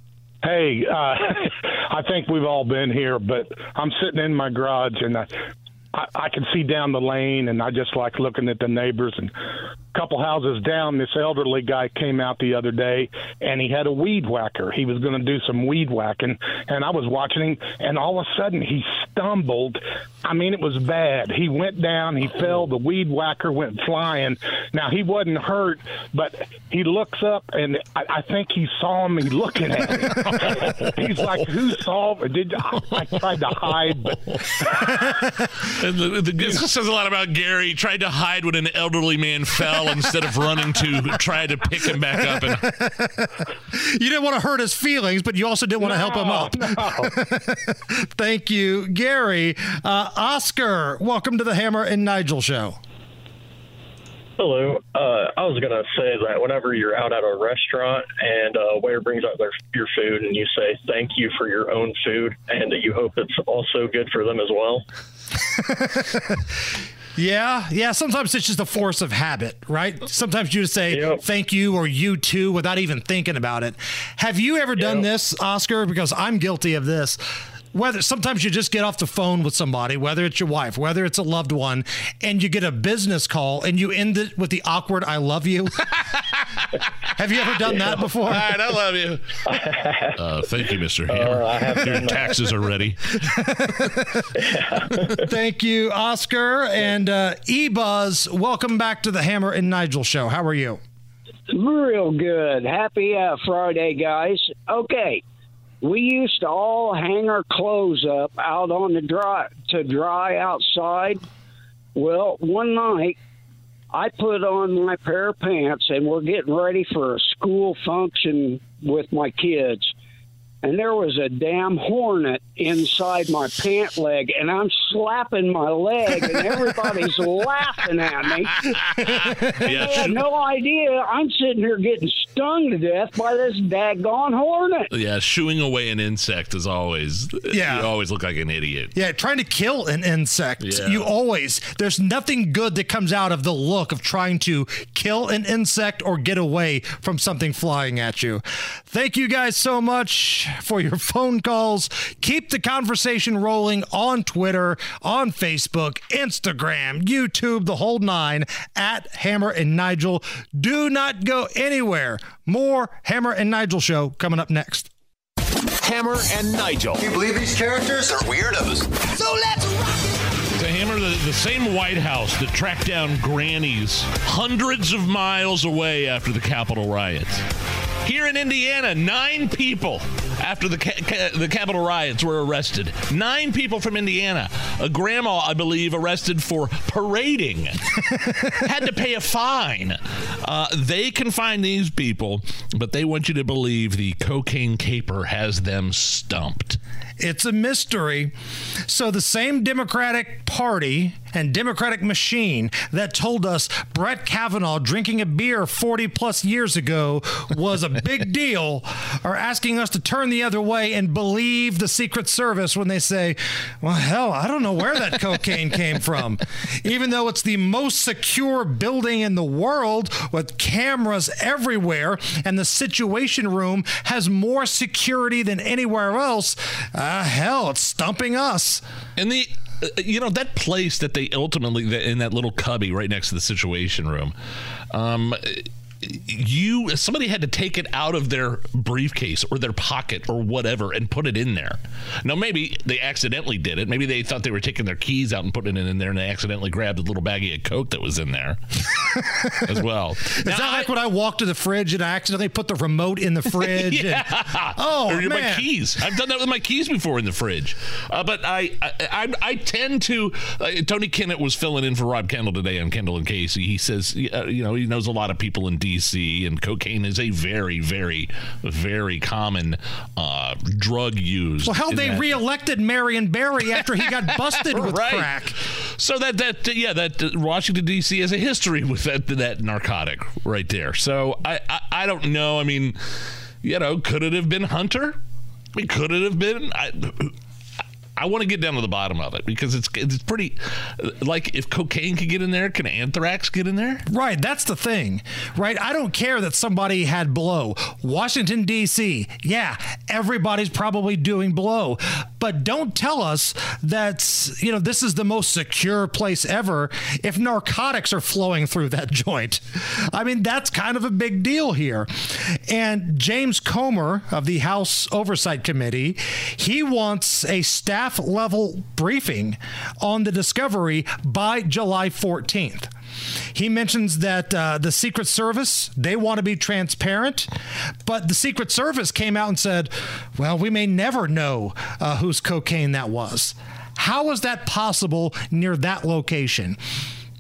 Hey, uh, (laughs) I think we've all been here, but I'm sitting in my garage and I, I, I can see down the lane, and I just like looking at the neighbors. And couple houses down, this elderly guy came out the other day, and he had a weed whacker. He was going to do some weed whacking, and I was watching him, and all of a sudden he stumbled. I mean, it was bad. He went down, he fell, the weed whacker went flying. Now he wasn't hurt, but he looks up, and I, I think he saw me looking at him. (laughs) He's like, "Who saw?" Did I, I tried to hide, but (laughs) And the, the, this says a lot about Gary. He tried to hide when an elderly man (laughs) fell instead of running to try to pick him back up. And (laughs) You didn't want to hurt his feelings, but you also didn't want to help him up. (laughs) Thank you, Gary. Uh, Oscar, welcome to the Hammer and Nigel show. Hello. Uh, I was going to say that whenever you're out at a restaurant and a waiter brings out their, your food and you say thank you for your own food and that you hope it's also good for them as well. (laughs) Yeah, yeah. Sometimes it's just a force of habit, right? Sometimes you just say thank you or you too without even thinking about it. Have you ever done this, Oscar? Because I'm guilty of this. Whether sometimes you just get off the phone with somebody, whether it's your wife, whether it's a loved one, and you get a business call and you end it with the awkward "I love you." (laughs) have you ever done that before? All right, I love you. (laughs) Uh, thank you, Mr. Hammer. I Your taxes are ready. (laughs) Thank you, Oscar and uh, E-Buzz. Welcome back to the Hammer and Nigel show. How are you? Real good. Happy uh, Friday, guys. Okay. We used to all hang our clothes up out on the dry to dry outside. Well, one night I put on my pair of pants and we're getting ready for a school function with my kids. And there was a damn hornet inside my pant leg, and I'm slapping my leg, and everybody's (laughs) laughing at me. I had no idea. I'm sitting here getting stung to death by this daggone hornet. Yeah, shooing away an insect is always. Yeah. you always look like an idiot. Yeah, trying to kill an insect. Yeah. You always, there's nothing good that comes out of the look of trying to kill an insect or get away from something flying at you. Thank you guys so much for your phone calls. Keep the conversation rolling on Twitter, on Facebook, Instagram, YouTube, the whole nine at Hammer and Nigel. Do not go anywhere. More Hammer and Nigel show coming up next. Hammer and Nigel. You believe these characters are weirdos? So let's rock it! To hammer the, the same White House that tracked down grannies hundreds of miles away after the Capitol riots. Here in Indiana, nine people after the ca- ca- the Capitol riots were arrested. Nine people from Indiana. A grandma, I believe, arrested for parading, (laughs) had to pay a fine. Uh, they can find these people, but they want you to believe the cocaine caper has them stumped. It's a mystery. So, the same Democratic Party and Democratic machine that told us Brett Kavanaugh drinking a beer 40 plus years ago was a big (laughs) deal are asking us to turn the other way and believe the Secret Service when they say, well, hell, I don't know where that (laughs) cocaine came from. Even though it's the most secure building in the world with cameras everywhere and the Situation Room has more security than anywhere else, ah, hell, it's stumping us. And the uh, you know that place that they ultimately in that little cubby right next to the situation room um you somebody had to take it out of their briefcase or their pocket or whatever and put it in there. Now maybe they accidentally did it. Maybe they thought they were taking their keys out and putting it in there and they accidentally grabbed a little baggie of coke that was in there (laughs) as well. Is that like when I walked to the fridge and I accidentally put the remote in the (laughs) fridge? yeah. and- oh, or my keys. I've done that with my keys before in the fridge. Uh, but I, I, I, I tend to. Uh, Tony Kennett was filling in for Rob Kendall today on Kendall and Casey. He says, uh, you know, he knows a lot of people in D.C. D.C., and cocaine is a very, very, very common uh, drug used. Well, hell, they that- reelected Marion Barry after he got busted with Right. crack. So that that yeah, that uh, Washington D.C. has a history with that that narcotic right there. So I I, I don't know. I mean, you know, could it have been Hunter? I mean, could it have been? I, I want to get down to the bottom of it because it's it's pretty like if cocaine could get in there, can anthrax get in there? Right, that's the thing. Right? I don't care that somebody had blow. Washington D.C. Yeah, everybody's probably doing blow. But don't tell us that you know this is the most secure place ever if narcotics are flowing through that (laughs) joint. I mean, that's kind of a big deal here. And James Comer of the House Oversight Committee, he wants a staff level briefing on the discovery by July 14th. He mentions that uh, the Secret Service, they want to be transparent, but the Secret Service came out and said, well, we may never know uh, whose cocaine that was. How is that possible near that location?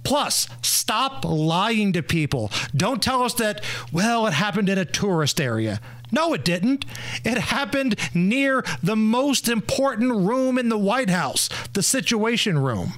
Plus, stop lying to people. Don't tell us that, well, it happened in a tourist area. No, it didn't. It happened near the most important room in the White House, the Situation Room.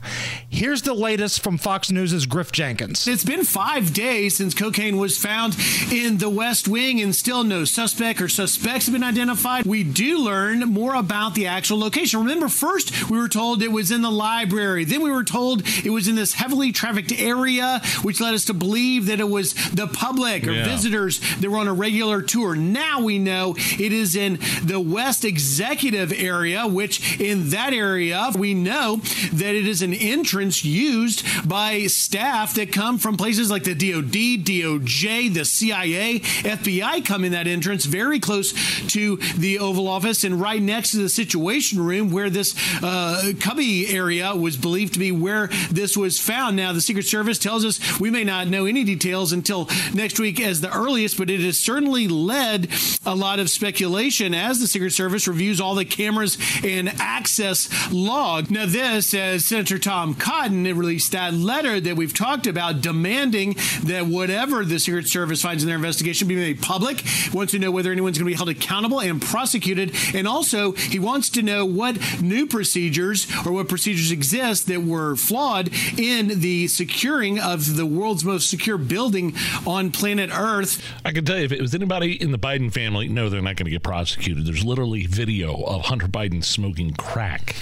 Here's the latest from Fox News' Griff Jenkins. It's been five days since cocaine was found in the West Wing, and still no suspect or suspects have been identified. We do learn more about the actual location. Remember, first we were told it was in the library, then we were told it was in this heavily trafficked area, which led us to believe that it was the public or Yeah. visitors that were on a regular tour. Now we know it is in the West Executive area, which in that area we know that it is an entrance used by staff that come from places like the DoD, DOJ, the CIA, FBI come in that entrance very close to the Oval Office and right next to the Situation Room where this uh, cubby area was believed to be where this was found. Now, the Secret Service tells us we may not know any details until next week as the earliest, but it has certainly led a lot of speculation as the Secret Service reviews all the cameras and access log. Now, this, as Senator Tom Cotton released that letter that we've talked about, demanding that whatever the Secret Service finds in their investigation be made public. Wants to know whether anyone's going to be held accountable and prosecuted. And also, he wants to know what new procedures or what procedures exist that were flawed in the securing of the world's most secure building on planet Earth. I can tell you, if it was anybody in the Biden family, no, they're not going to get prosecuted. There's literally video of Hunter Biden smoking crack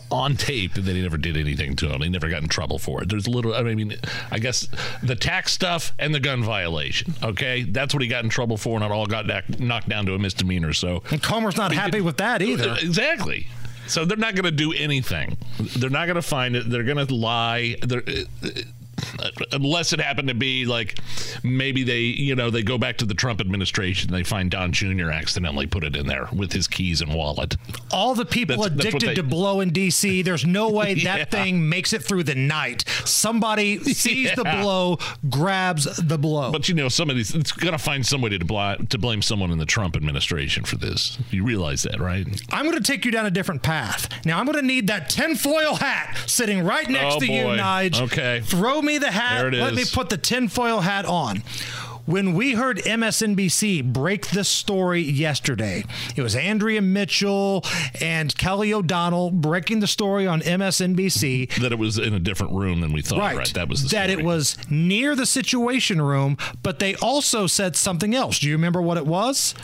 (laughs) on tape that he never did anything to him. He never got in trouble for it. There's little, I mean, I guess the tax stuff and the gun violation. Okay, that's what he got in trouble for, and it all got knock- knocked down to a misdemeanor. So And Comer's not happy with that either. Uh, exactly. So they're not going to do anything. They're not going to find it. They're going to lie. They're, uh, uh, unless it happened to be like maybe they, you know, they go back to the Trump administration. They find Don Jr. accidentally put it in there with his keys and wallet. All the people That's- that's addicted they- to blow in DC, there's no (laughs) way that Yeah. thing makes it through the night. Somebody (laughs) sees the blow, grabs the blow. But you know, somebody's it's to find somebody to, bl- to blame someone in the Trump administration for this. You realize that, right? I'm going to take you down a different path. Now, I'm going to need that tinfoil hat sitting right next Oh, to you, boy. Nige. Okay. Throw me the hat. Let me put the tinfoil hat on. When we heard MSNBC break this story yesterday, it was Andrea Mitchell and Kelly O'Donnell breaking the story on MSNBC. That it was in a different room than we thought. Right. That was the that story. it was near the situation room, but they also said something else. Do you remember what it was?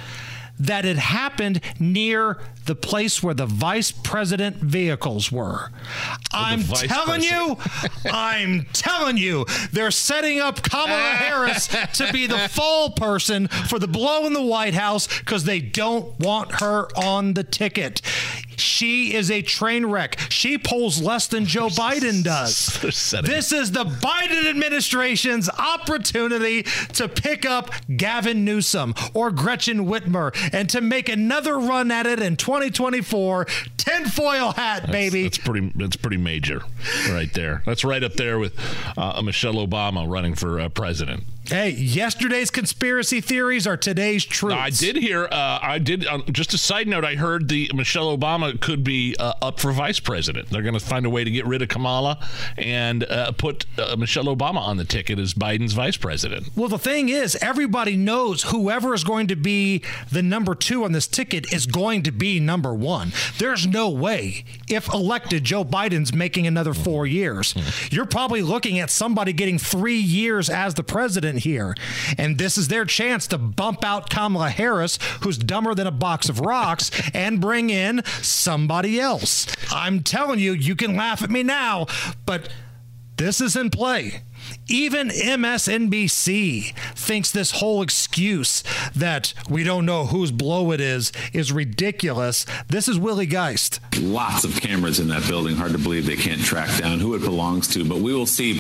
That it happened near the place where the vice president vehicles were. Oh, I'm vice telling you, (laughs) I'm telling you, they're setting up Kamala (laughs) Harris to be the fall person for the blow in the White House because they don't want her on the ticket. She is a train wreck. She polls less than Joe (laughs) Biden does. (laughs) This is the Biden administration's opportunity to pick up Gavin Newsom or Gretchen Whitmer and to make another run at it in 2024. tinfoil hat, baby. That's pretty. That's pretty major, right there. That's right up there with uh, Michelle Obama running for uh, president. Hey, yesterday's conspiracy theories are today's truths. I did hear. Uh, I did. Uh, just a side note. I heard the Michelle Obama could be uh, up for vice president. They're going to find a way to get rid of Kamala and uh, put uh, Michelle Obama on the ticket as Biden's vice president. Well, the thing is, everybody knows whoever is going to be the number two on this ticket is going to be number one. There's no way, if elected, Joe Biden's making another four years. You're probably looking at somebody getting three years as the president here. And this is their chance to bump out Kamala Harris, who's dumber than a box of rocks, (laughs) and bring in somebody else. I'm telling you, you can laugh at me now, but this is in play. Even MSNBC thinks this whole excuse that we don't know whose blow it is is ridiculous. This is Willie Geist. Lots of cameras in that building. Hard to believe they can't track down who it belongs to, but we will see.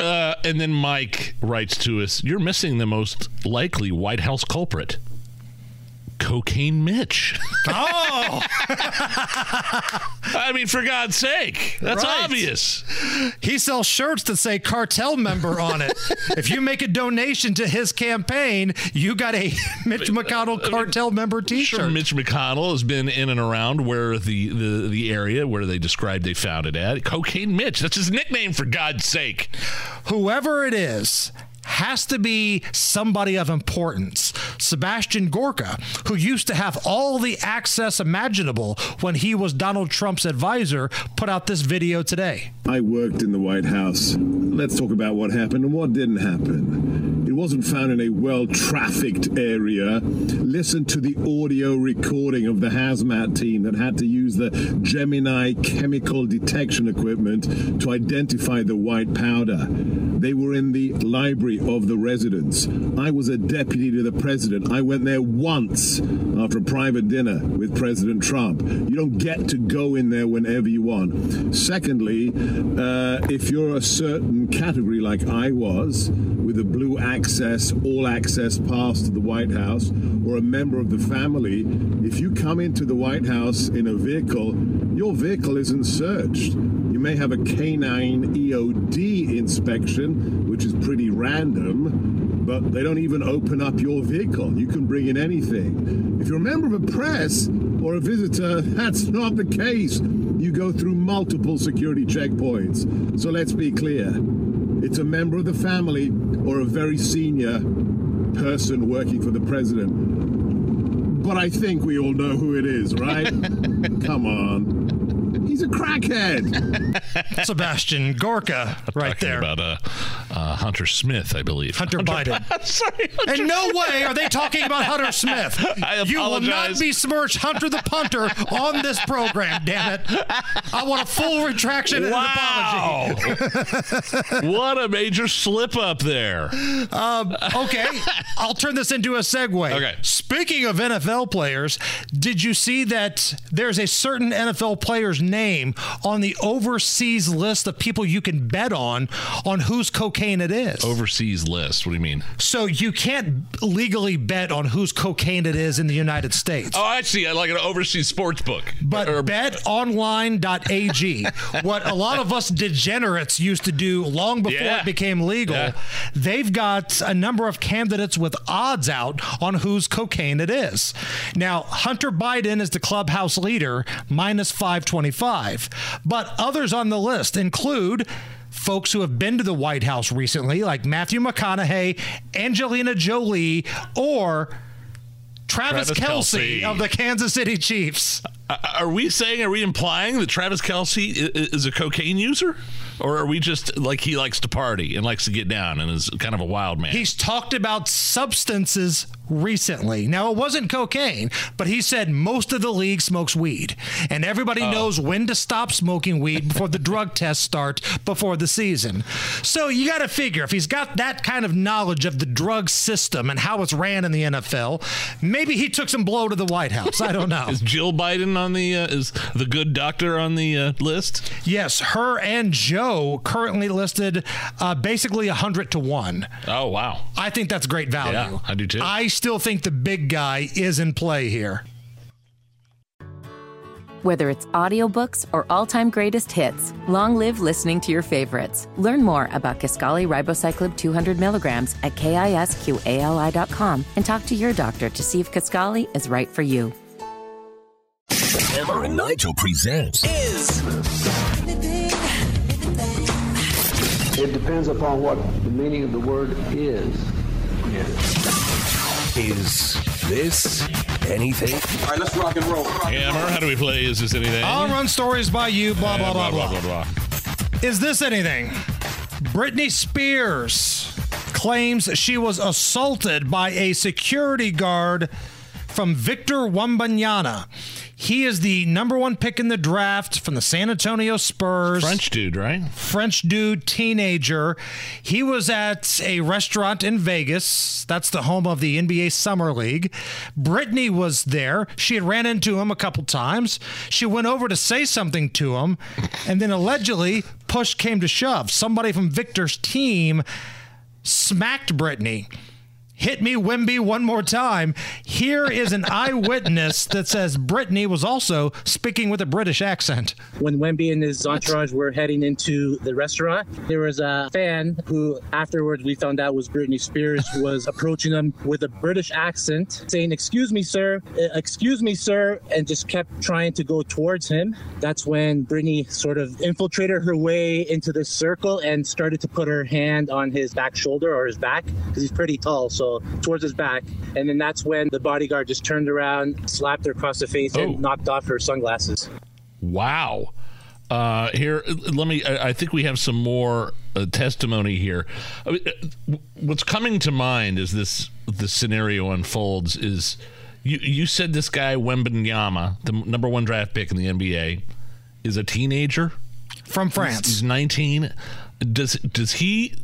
Uh, and then Mike writes to us You're missing the most likely White House culprit. Cocaine Mitch. Oh! (laughs) I mean, for God's sake, that's Right. obvious. He sells shirts that say cartel member on it. if you make a donation to his campaign, you got a (laughs) Mitch McConnell cartel member t shirt. Sure, shirt. Mitch McConnell has been in and around where the, the, the area where they described they found it at. Cocaine Mitch. That's his nickname, for God's sake. Whoever it is has to be somebody of importance. Sebastian Gorka, who used to have all the access imaginable when he was Donald Trump's advisor, put out this video today. I worked in the White House. Let's talk about what happened and what didn't happen. It wasn't found in a well trafficked area. Listen to the audio recording of the hazmat team that had to use the Gemini chemical detection equipment to identify the white powder. They were in the library of the residence. I was a deputy to the president. I went there once after a private dinner with President Trump. You don't get to go in there whenever you want. Secondly, uh, if you're a certain category like I was, with a blue access, all access pass to the White House, or a member of the family, if you come into the White House in a vehicle, your vehicle isn't searched. You may have a canine EOD inspection, which is pretty random, but they don't even open up your vehicle. You can bring in anything. If you're a member of a press or a visitor, that's not the case. You go through multiple security checkpoints. So let's be clear it's a member of the family or a very senior person working for the president. But I think we all know who it is, right? (laughs) Come on. He's a crackhead. (laughs) Sebastian Gorka, right Talking there. about uh, uh, Hunter Smith, I believe. Hunter Biden. (laughs) Sorry, In no way are they talking about Hunter (laughs) Smith. I apologize. You will not apologize. besmirch Hunter the punter on this program, damn it. I want a full retraction and Wow. an apology. what a major slip up there. Um, okay, I'll turn this into a segue. Okay. Speaking of NFL players, did you see that there's a certain NFL player's name on the overseas list of people you can bet on on whose cocaine it is? Overseas list. What do you mean? So you can't legally bet on whose cocaine it is in the United States. Oh, see. I like an overseas sports book. But betonline.ag, (laughs) what a lot of us degenerates used to do long before Yeah. it became legal, Yeah. they've got a number of candidates with odds out on whose cocaine it is. Now, Hunter Biden is the clubhouse leader, minus 525. But others on the list include folks who have been to the White House recently, like Matthew McConaughey, Angelina Jolie, or Travis, Travis Kelsey Kelce. of the Kansas City Chiefs. Uh, Are we saying, are we implying that Travis Kelsey is a cocaine user? Or are we just like he likes to party and likes to get down and is kind of a wild man? He's talked about substances recently. Now, it wasn't cocaine, but he said most of the league smokes weed. And everybody Oh. knows when to stop smoking weed before the drug (laughs) tests start before the season. So you got to figure if he's got that kind of knowledge of the drug system and how it's ran in the NFL, maybe he took some blow to the White House. I don't know. (laughs) Is Jill Biden on the uh, is the good doctor on the uh, list? yes, her and Joe currently listed uh, basically 100 to 1. Oh wow, I think that's great value. Yeah, I do too. I still think the big guy is in play here. Whether it's audiobooks or all-time greatest hits, long live listening to your favorites. Learn more about Kisqali Ribociclib 200 milligrams at kisqali.com and talk to your doctor to see if Kisqali is right for you. Hammer and Nigel presents Is It depends upon what the meaning of the word is. Is this anything? All right, let's rock and roll. Hammer, how do we play? Is this anything? I'll run stories by you, blah, blah, Uh, blah, blah. blah, blah. Is this anything? Britney Spears claims she was assaulted by a security guard from Victor Wembanyama. He is the number one pick in the draft from the San Antonio Spurs. French dude, right? French dude, teenager. He was at a restaurant in Vegas. That's the home of the NBA Summer League. Britney was there. She had ran into him a couple times. She went over to say something to him, and then allegedly, push came to shove. Somebody from Victor's team smacked Britney. Hit me, Wemby, one more time. Here is an eyewitness (laughs) that says Britney was also speaking with a British accent. when Wemby and his entourage were heading into the restaurant, there was a fan who afterwards we found out was Britney Spears was approaching them with a British accent, saying, "Excuse me, sir. Uh, Excuse me, sir," and just kept trying to go towards him. That's when Britney sort of infiltrated her way into this circle and started to put her hand on his back shoulder or his back because he's pretty tall, so towards his back. And then that's when the bodyguard just turned around, slapped her across the face, Oh. and knocked off her sunglasses. Wow. Uh, here, let me. I I think we have some more uh, testimony here. I mean, uh, What's coming to mind as this the scenario unfolds is you you said this guy Wembanyama, the number one draft pick in the NBA, is a teenager from France. He's, he's 19. Does does he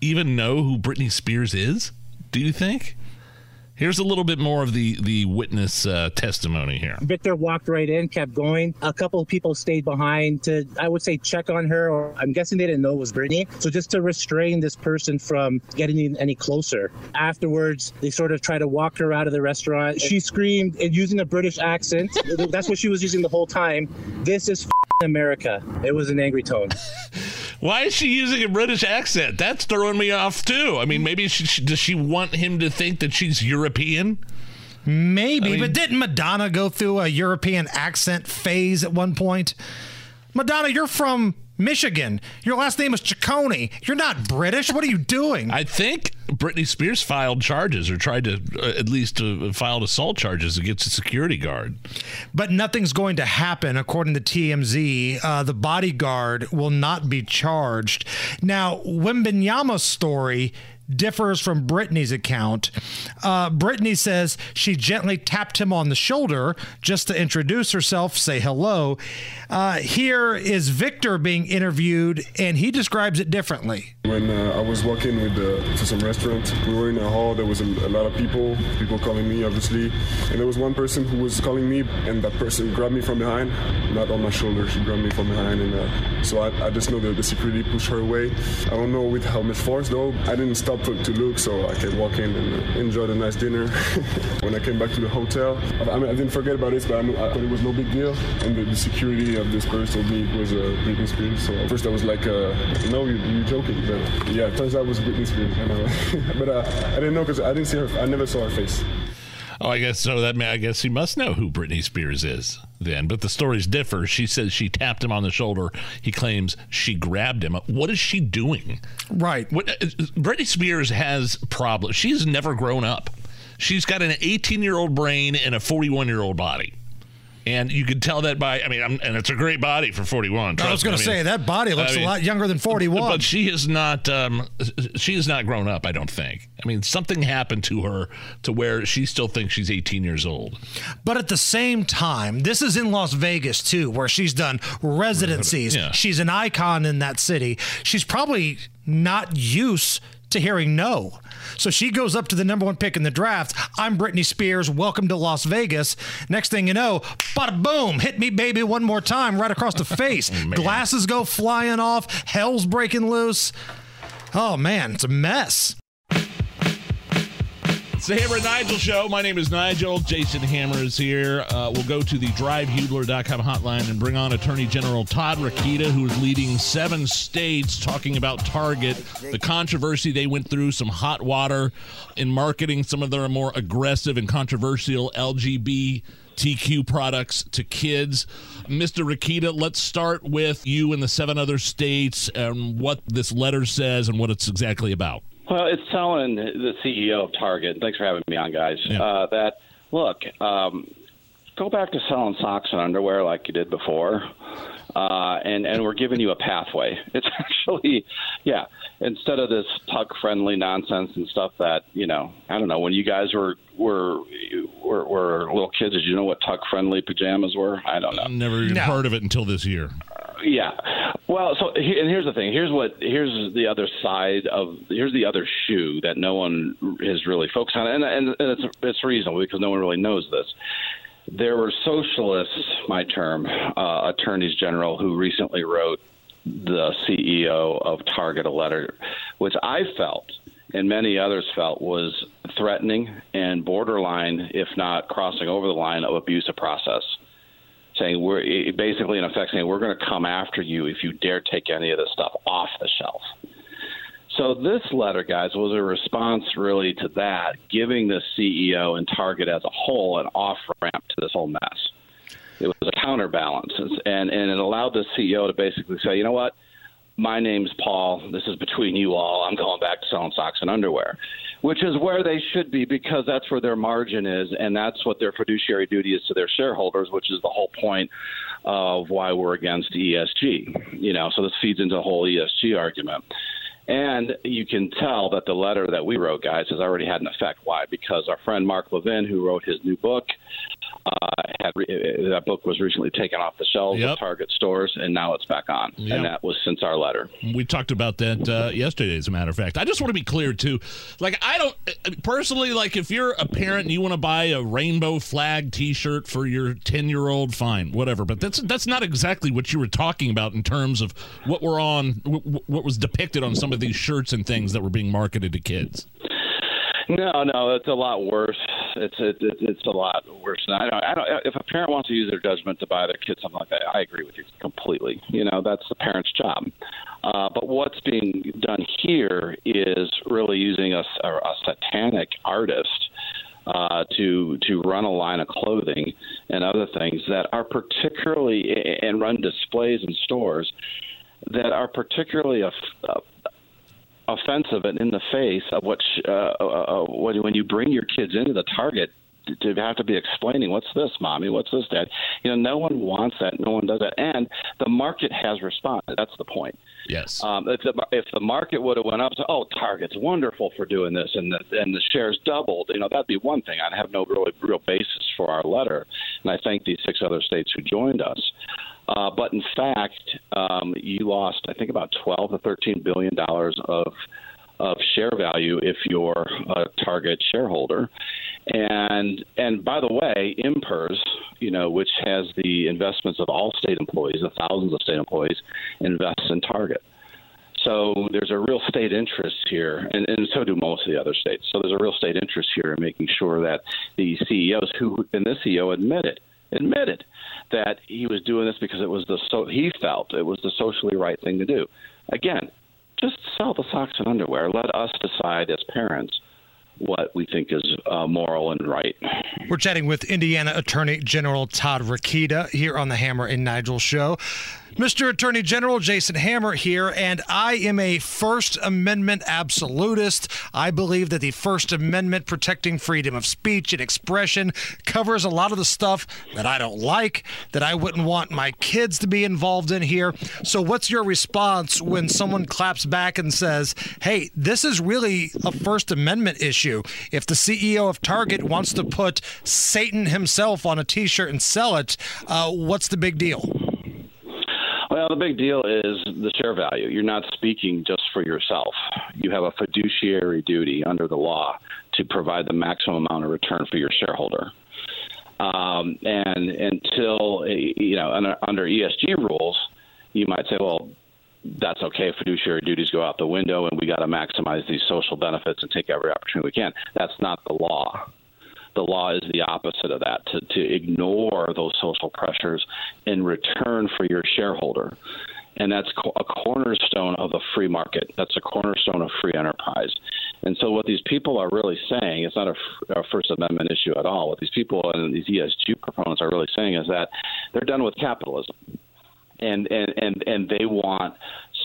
even know who Britney Spears is? Do you think? Here's a little bit more of the the witness uh, testimony here. Victor walked right in, kept going. A couple of people stayed behind to, I would say, check on her, or I'm guessing they didn't know it was Britney. So just to restrain this person from getting any closer. Afterwards, they sort of tried to walk her out of the restaurant. She screamed and using a British accent. (laughs) That's what she was using the whole time. This is America. It was an angry tone. (laughs) Why is she using a British accent? That's throwing me off too. I mean, maybe she, she- does she want him to think that she's European? Maybe, I mean- but didn't Madonna go through a European accent phase at one point? Madonna, you're from Michigan. Your last name is Ciccone. You're not British. What are you doing? I think Britney Spears filed charges or tried to uh, at least uh, filed assault charges against a security guard. But nothing's going to happen, according to TMZ. Uh, the bodyguard will not be charged. Now, Wembanyama's story differs from Britney's account. Uh, Britney says she gently tapped him on the shoulder just to introduce herself, say hello. Uh, here is Victor being interviewed, and he describes it differently. When uh, I was walking with the, to some restaurant, we were in a hall. There was a, a lot of people, people calling me, obviously. And there was one person who was calling me, and that person grabbed me from behind, not on my shoulder. She grabbed me from behind, and uh, so I, I just know that the security pushed her away. I don't know with how much force though. I didn't stop to, to look, so I can walk in and enjoy the nice dinner. (laughs) when I came back to the hotel, I, mean, I didn't forget about this, but I, knew, I thought it was no big deal. And the, the security of this person me was uh, Britney Spears. So at first I was like, uh, no, you, you're joking. But yeah, turns out it was Britney Spears. (laughs) But uh, I didn't know because I didn't see her. I never saw her face. Oh, I guess so. That I guess he must know who Britney Spears is then. But the stories differ. She says she tapped him on the shoulder. He claims she grabbed him. What is she doing? Right. What uh, Britney Spears has problems. She's never grown up. She's got an 18 year old brain and a 41 year old body. And you can tell that by, I mean, I'm, and it's a great body for 41. I was going to say that body looks I mean, a lot younger than 41. But she is not. Um, she is not grown up. I don't think. I mean, something happened to her to where she still thinks she's 18 years old. But at the same time, this is in Las Vegas too, where she's done residencies. Yeah. She's an icon in that city. She's probably not used to hearing no. So she goes up to the number one pick in the draft. I'm Britney Spears. Welcome to Las Vegas. Next thing you know, bada boom, hit me, baby, one more time, right across the (laughs) face. Oh, Glasses go flying off. Hell's breaking loose. Oh man, it's a mess. It's the Hammer and Nigel show. My name is Nigel. Jason Hammer is here. Uh, we'll go to the drivehubler.com hotline and bring on Attorney General Todd Rokita, who is leading seven states talking about Target, the controversy they went through, some hot water in marketing some of their more aggressive and controversial LGBTQ products to kids. Mr. Rokita, let's start with you and the seven other states and what this letter says and what it's exactly about. Well, it's telling the CEO of Target. Thanks for having me on, guys. Uh, that look, um, go back to selling socks and underwear like you did before, uh, and and we're giving you a pathway. (laughs) It's actually, yeah. Instead of this tuck-friendly nonsense and stuff that you know, I don't know. When you guys were were were, were little kids, did you know what tuck-friendly pajamas were? I don't know. Never even heard of it until this year. Yeah. Well, so and here's the thing. Here's what. Here's the other side of. Here's the other shoe that no one has really focused on, and and, and it's it's reasonable because no one really knows this. There were socialists, my term, uh, attorneys general, who recently wrote the CEO of Target a letter, which I felt and many others felt was threatening and borderline, if not crossing over the line, of abusive process saying we're basically in effect saying we're going to come after you if you dare take any of this stuff off the shelf. So this letter, guys, was a response really to that, giving the CEO and Target as a whole an off ramp to this whole mess. It was a counterbalance, and and it allowed the CEO to basically say, you know what, my name's Paul. This is between you all. I'm going back to selling socks and underwear, which is where they should be because that's where their margin is, and that's what their fiduciary duty is to their shareholders, which is the whole point of why we're against ESG. You know, so this feeds into the whole ESG argument. And you can tell that the letter that we wrote, guys, has already had an effect. Why? Because our friend Mark Levin, who wrote his new book, uh, had re- that book was recently taken off the shelves Yep. of Target stores, and now it's back on. Yep. And that was since our letter. We talked about that uh, yesterday, as a matter of fact. I just want to be clear too. Like, I don't uh, personally like if you're a parent and you want to buy a rainbow flag T-shirt for your ten year old, fine, whatever. But that's that's not exactly what you were talking about in terms of what we're on, wh- what was depicted on some of these shirts and things that were being marketed to kids. No, no, it's a lot worse. It's it, it, it's a lot worse. I don't, I don't. If a parent wants to use their judgment to buy their kid something like that, I agree with you completely. You know, that's the parent's job. Uh, but what's being done here is really using a, a, a satanic artist uh, to to run a line of clothing and other things that are particularly and run displays in stores that are particularly a, a offensive and in the face of what uh, uh, uh, when you bring your kids into the target to have to be explaining what's this mommy? What's this dad? You know no one wants that. No one does that. And the market has responded. That's the point yes. Um, if the if the market would have went up so, oh target's wonderful for doing this and the, and the shares doubled you know that'd be one thing. I'd have no really real basis for our letter. And i thank these six other states who joined us. Uh, but in fact, um, you lost, I think, about 12 to 13 billion dollars of of share value if you're a target shareholder. And and by the way, INPRS, you know, which has the investments of all state employees, the thousands of state employees, invests in Target. So there's a real state interest here, and, and so do most of the other states. So there's a real state interest here in making sure that the CEOs, who and this CEO admitted, admitted that he was doing this because it was the so he felt it was the socially right thing to do. Again, just sell the socks and underwear. Let us decide as parents what we think is uh, moral and right. We're chatting with Indiana Attorney General Todd Rokita here on the Hammer and Nigel show. Mr. Attorney General Jason Hammer here, and I am a First Amendment absolutist. I believe that the First Amendment protecting freedom of speech and expression covers a lot of the stuff that I don't like, that I wouldn't want my kids to be involved in here. So, what's your response when someone claps back and says, hey, this is really a First Amendment issue? If the CEO of Target wants to put Satan himself on a t shirt and sell it, uh, what's the big deal? Well, the big deal is the share value. You're not speaking just for yourself. You have a fiduciary duty under the law to provide the maximum amount of return for your shareholder. Um, and until you know under, under ESG rules, you might say, well, that's okay. Fiduciary duties go out the window, and we got to maximize these social benefits and take every opportunity we can. That's not the law. The law is the opposite of that to, to ignore those social pressures in return for your shareholder. And that's a cornerstone of the free market. That's a cornerstone of free enterprise. And so, what these people are really saying, it's not a First Amendment issue at all. What these people and these ESG proponents are really saying is that they're done with capitalism and and and and they want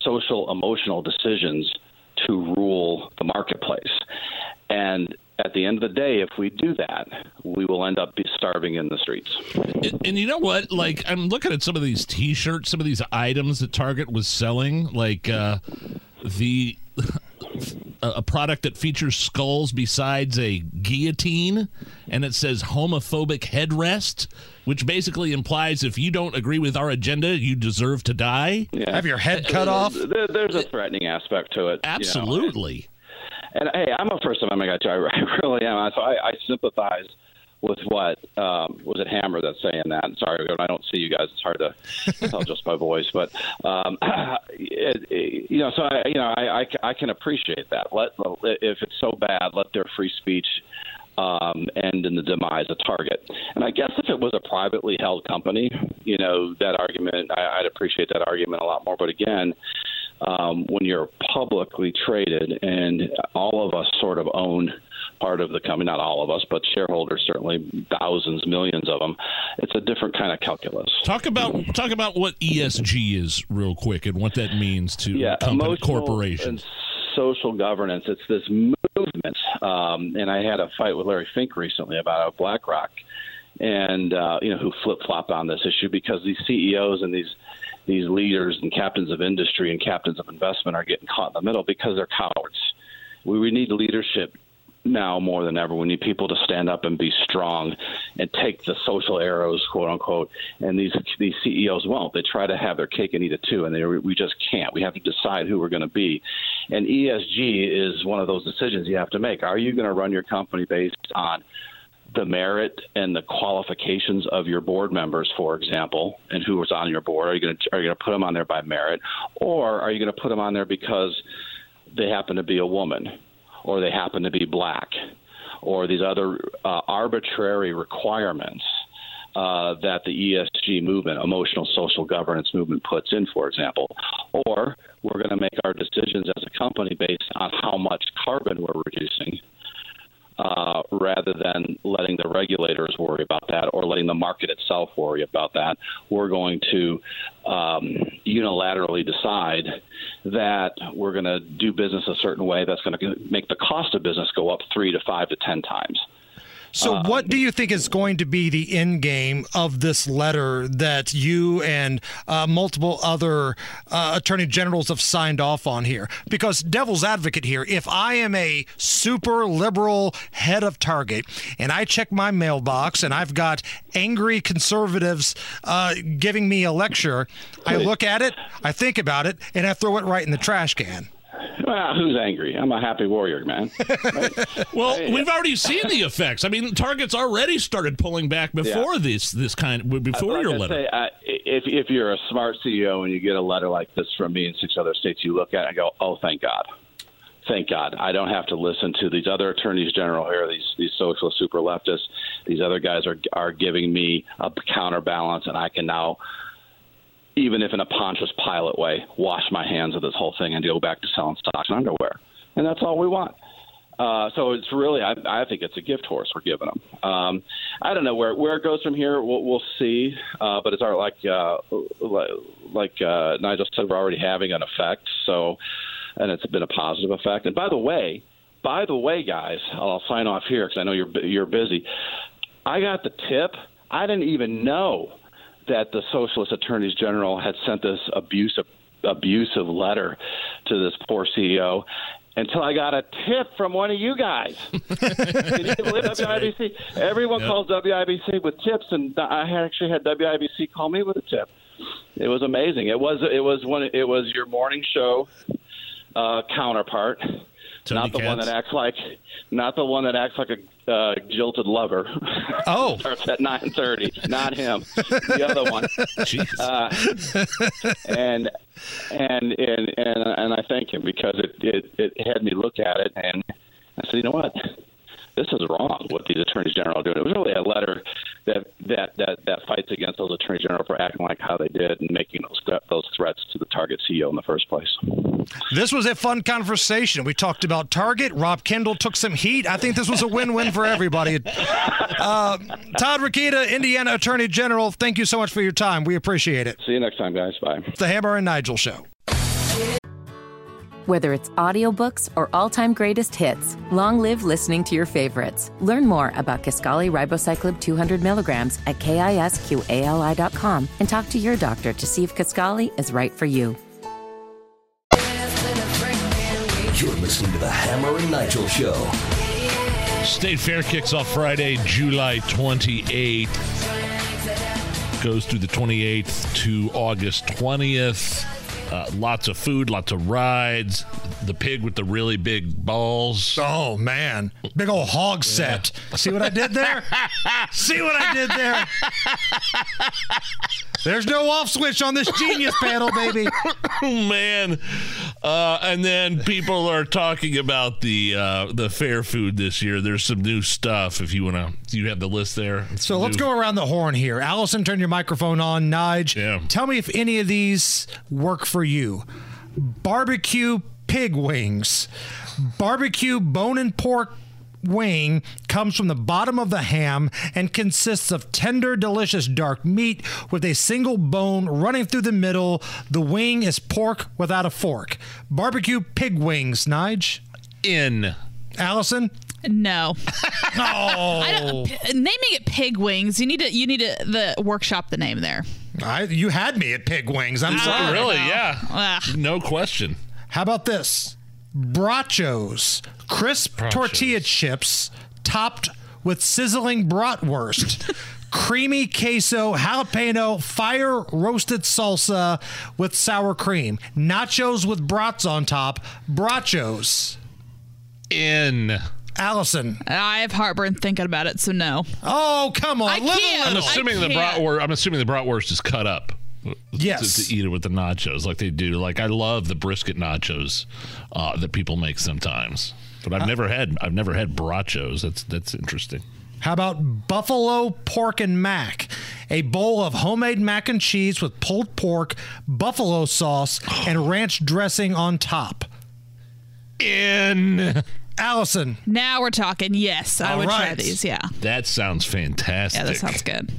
social emotional decisions to rule the marketplace and at the end of the day if we do that we will end up be starving in the streets And, and you know what? Like, I'm looking at some of these T-shirts, some of these items that Target was selling, like uh, the a a product that features skulls besides a guillotine, and it says homophobic headrest, which basically implies if you don't agree with our agenda, you deserve to die. Yeah. Have your head cut uh, off? There, there's a threatening aspect to it. you know. Absolutely. And hey, I'm a First Amendment guy too. I (laughs) I really am. So I, I sympathize with what um, was it Hammer that's saying that. Sorry, I don't see you guys, it's hard to (laughs) tell just by voice. But um, (clears throat) it, it, you know, so I, you know, I, I, I can appreciate that. Let if it's so bad, let their free speech um, end in the demise of Target. And I guess if it was a privately held company, you know, that argument, I, I'd appreciate that argument a lot more. But again, um, when you're publicly traded and all of us sort of own part of the company, not all of us, but shareholders certainly thousands, millions of them, it's a different kind of calculus. Talk about talk about what ESG is real quick and what that means to yeah, company, corporations. and social governance. It's this movement, um, and I had a fight with Larry Fink recently about BlackRock, and uh, you know who flip flop on this issue because these CEOs and these these leaders and captains of industry and captains of investment are getting caught in the middle because they're cowards. We, we need leadership now more than ever. We need people to stand up and be strong and take the social arrows, quote unquote. And these these CEOs won't. They try to have their cake and eat it too, and they we just can't. We have to decide who we're going to be. And ESG is one of those decisions you have to make. Are you going to run your company based on the merit and the qualifications of your board members, for example, and who was on your board? Are you going to are you going to put them on there by merit, or are you going to put them on there because they happen to be a woman, or they happen to be black, or these other uh, arbitrary requirements? Uh, that the ESG movement, emotional social governance movement, puts in, for example, or we're going to make our decisions as a company based on how much carbon we're reducing, uh, rather than letting the regulators worry about that or letting the market itself worry about that. We're going to um, unilaterally decide that we're going to do business a certain way that's going to make the cost of business go up three to five to ten times. So, Um, what do you think is going to be the end game of this letter that you and uh, multiple other uh, attorney generals have signed off on here? Because, devil's advocate here, if I am a super liberal head of Target and I check my mailbox and I've got angry conservatives uh, giving me a lecture, I look at it, I think about it, and I throw it right in the trash can. Well, who's angry? I'm a happy warrior, man. (laughs) Well, we've already seen the effects. I mean, Target's already started pulling back before Yeah. this this kind before Like your I letter. Say, if if you're a smart CEO and you get a letter like this from me in six other states, you look at it and go, "Oh, thank God." Thank God, I don't have to listen to these other attorneys general here, these these social super leftists. These other guys are are giving me a counterbalance, and I can now, even if in a Pontius Pilate way, wash my hands of this whole thing and go back to selling stocks and underwear, and that's all we want. Uh, so it's really, I, I think it's a gift horse we're giving them. Um, I don't know where where it goes from here. We'll, we'll see. Uh, but it's our, like uh, like, like uh, Nigel said, we're already having an effect. So, and it's been a positive effect. And by the way, by the way, guys, I'll sign off here because I know you're you're busy. I got the tip. I didn't even know that the Socialist Attorneys General had sent this abusive abusive letter to this poor CEO until I got a tip from one of you guys. (laughs) Can you believe WIBC? Everyone Yep. calls WIBC with tips, and I actually had WIBC call me with a tip. It was amazing. It was it was one. It was your morning show uh, counterpart Tony not the one that acts like, not the one that acts like a uh, jilted lover. (laughs) Oh, (laughs) starts at nine thirty. Not him. The other one. (laughs) Jeez. Uh, and and and and and I thank him because it, it it had me look at it and I said, you know what, this is wrong. What these attorneys general are doing. It was really a letter that that that that fights against those attorneys general for acting like how they did and making those those threats to the Target CEO in the first place. This was a fun conversation. We talked about Target. Rob Kendall took some heat. I think this was a win-win for everybody. Uh, Todd Rokita, Indiana Attorney General, thank you so much for your time. We appreciate it. See you next time, guys. Bye. It's the Hammer and Nigel Show. Whether it's audiobooks or all-time greatest hits, long live listening to your favorites. Learn more about Kisqali Ribociclib 200 milligrams at kisqali.com and talk to your doctor to see if Kisqali is right for you. You're listening to the Hammer and Nigel Show. State Fair kicks off Friday, July 28th. Goes through the 28th to August 20th. Uh, lots of food, lots of rides. The pig with the really big balls. Oh man, big old hog set. See what I did there? (laughs) See what I did there? There's no off switch on this genius panel, baby. (laughs) oh man! Uh, and then people are talking about the uh, the fair food this year. There's some new stuff. If you want to, you have the list there? So let's go around the horn here. Allison, turn your microphone on. Nige, Yeah. tell me if any of these work for you. Barbecue pig wings. Barbecue bone and pork wing comes from the bottom of the ham and consists of tender, delicious dark meat with a single bone running through the middle. The wing is pork without a fork. Barbecue pig wings, Nige. In. Allison? No. (laughs) Oh. I don't, p- naming it pig wings, you need to you need to the workshop the name there. I, you had me at pig wings. I'm Oh, sorry. really? Yeah. No question. How about this? Brachos, crisp tortilla chips topped with sizzling bratwurst. (laughs) Creamy queso, jalapeno, fire roasted salsa with sour cream. Nachos with brats on top. Brachos. In. Allison. I have heartburn thinking about it, so no. Oh, come on. I live a can't. I'm little. assuming the bratwurst. I'm assuming the bratwurst is cut up. Yes. To, to eat it with the nachos, like they do. Like I love the brisket nachos uh, that people make sometimes, but I've never had. I've never had brachos. That's that's interesting. How about buffalo pork and mac? A bowl of homemade mac and cheese with pulled pork, buffalo sauce, (sighs) and ranch dressing on top. In Allison. Now we're talking. Yes, I All would try these. Yeah. That sounds fantastic. Yeah, that sounds good.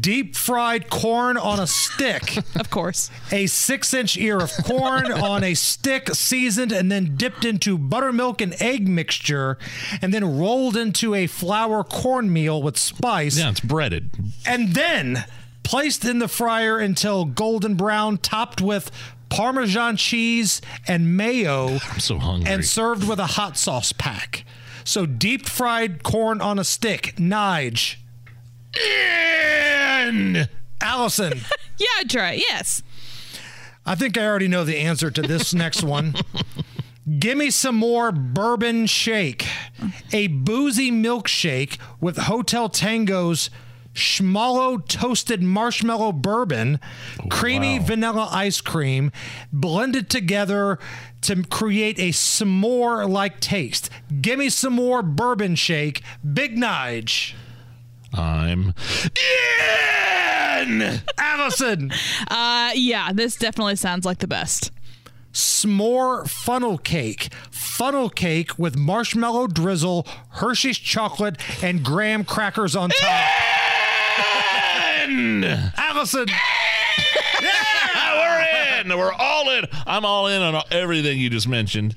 Deep fried corn on a stick. (laughs) of course. A six inch ear of corn (laughs) on a stick, seasoned and then dipped into buttermilk and egg mixture, and then rolled into a flour cornmeal with spice. Yeah, it's breaded. And then placed in the fryer until golden brown, topped with Parmesan cheese and mayo. (laughs) I'm so hungry. And served with a hot sauce pack. So deep fried corn on a stick. Nige. In. Allison. (laughs) Yeah, try. Yes. I think I already know the answer to this next one. Give me some more bourbon shake. A boozy milkshake with Hotel Tango's Schmallow toasted marshmallow bourbon, creamy vanilla ice cream, blended together to create a s'more like taste. Give me some more bourbon shake. Big Nige. I'm in. Allison. (laughs) Uh, yeah, this definitely sounds like the best. s'more funnel cake. Funnel cake with marshmallow drizzle, Hershey's chocolate, and graham crackers on top. In! Allison. (laughs) We're in. We're all in. I'm all in on everything you just mentioned.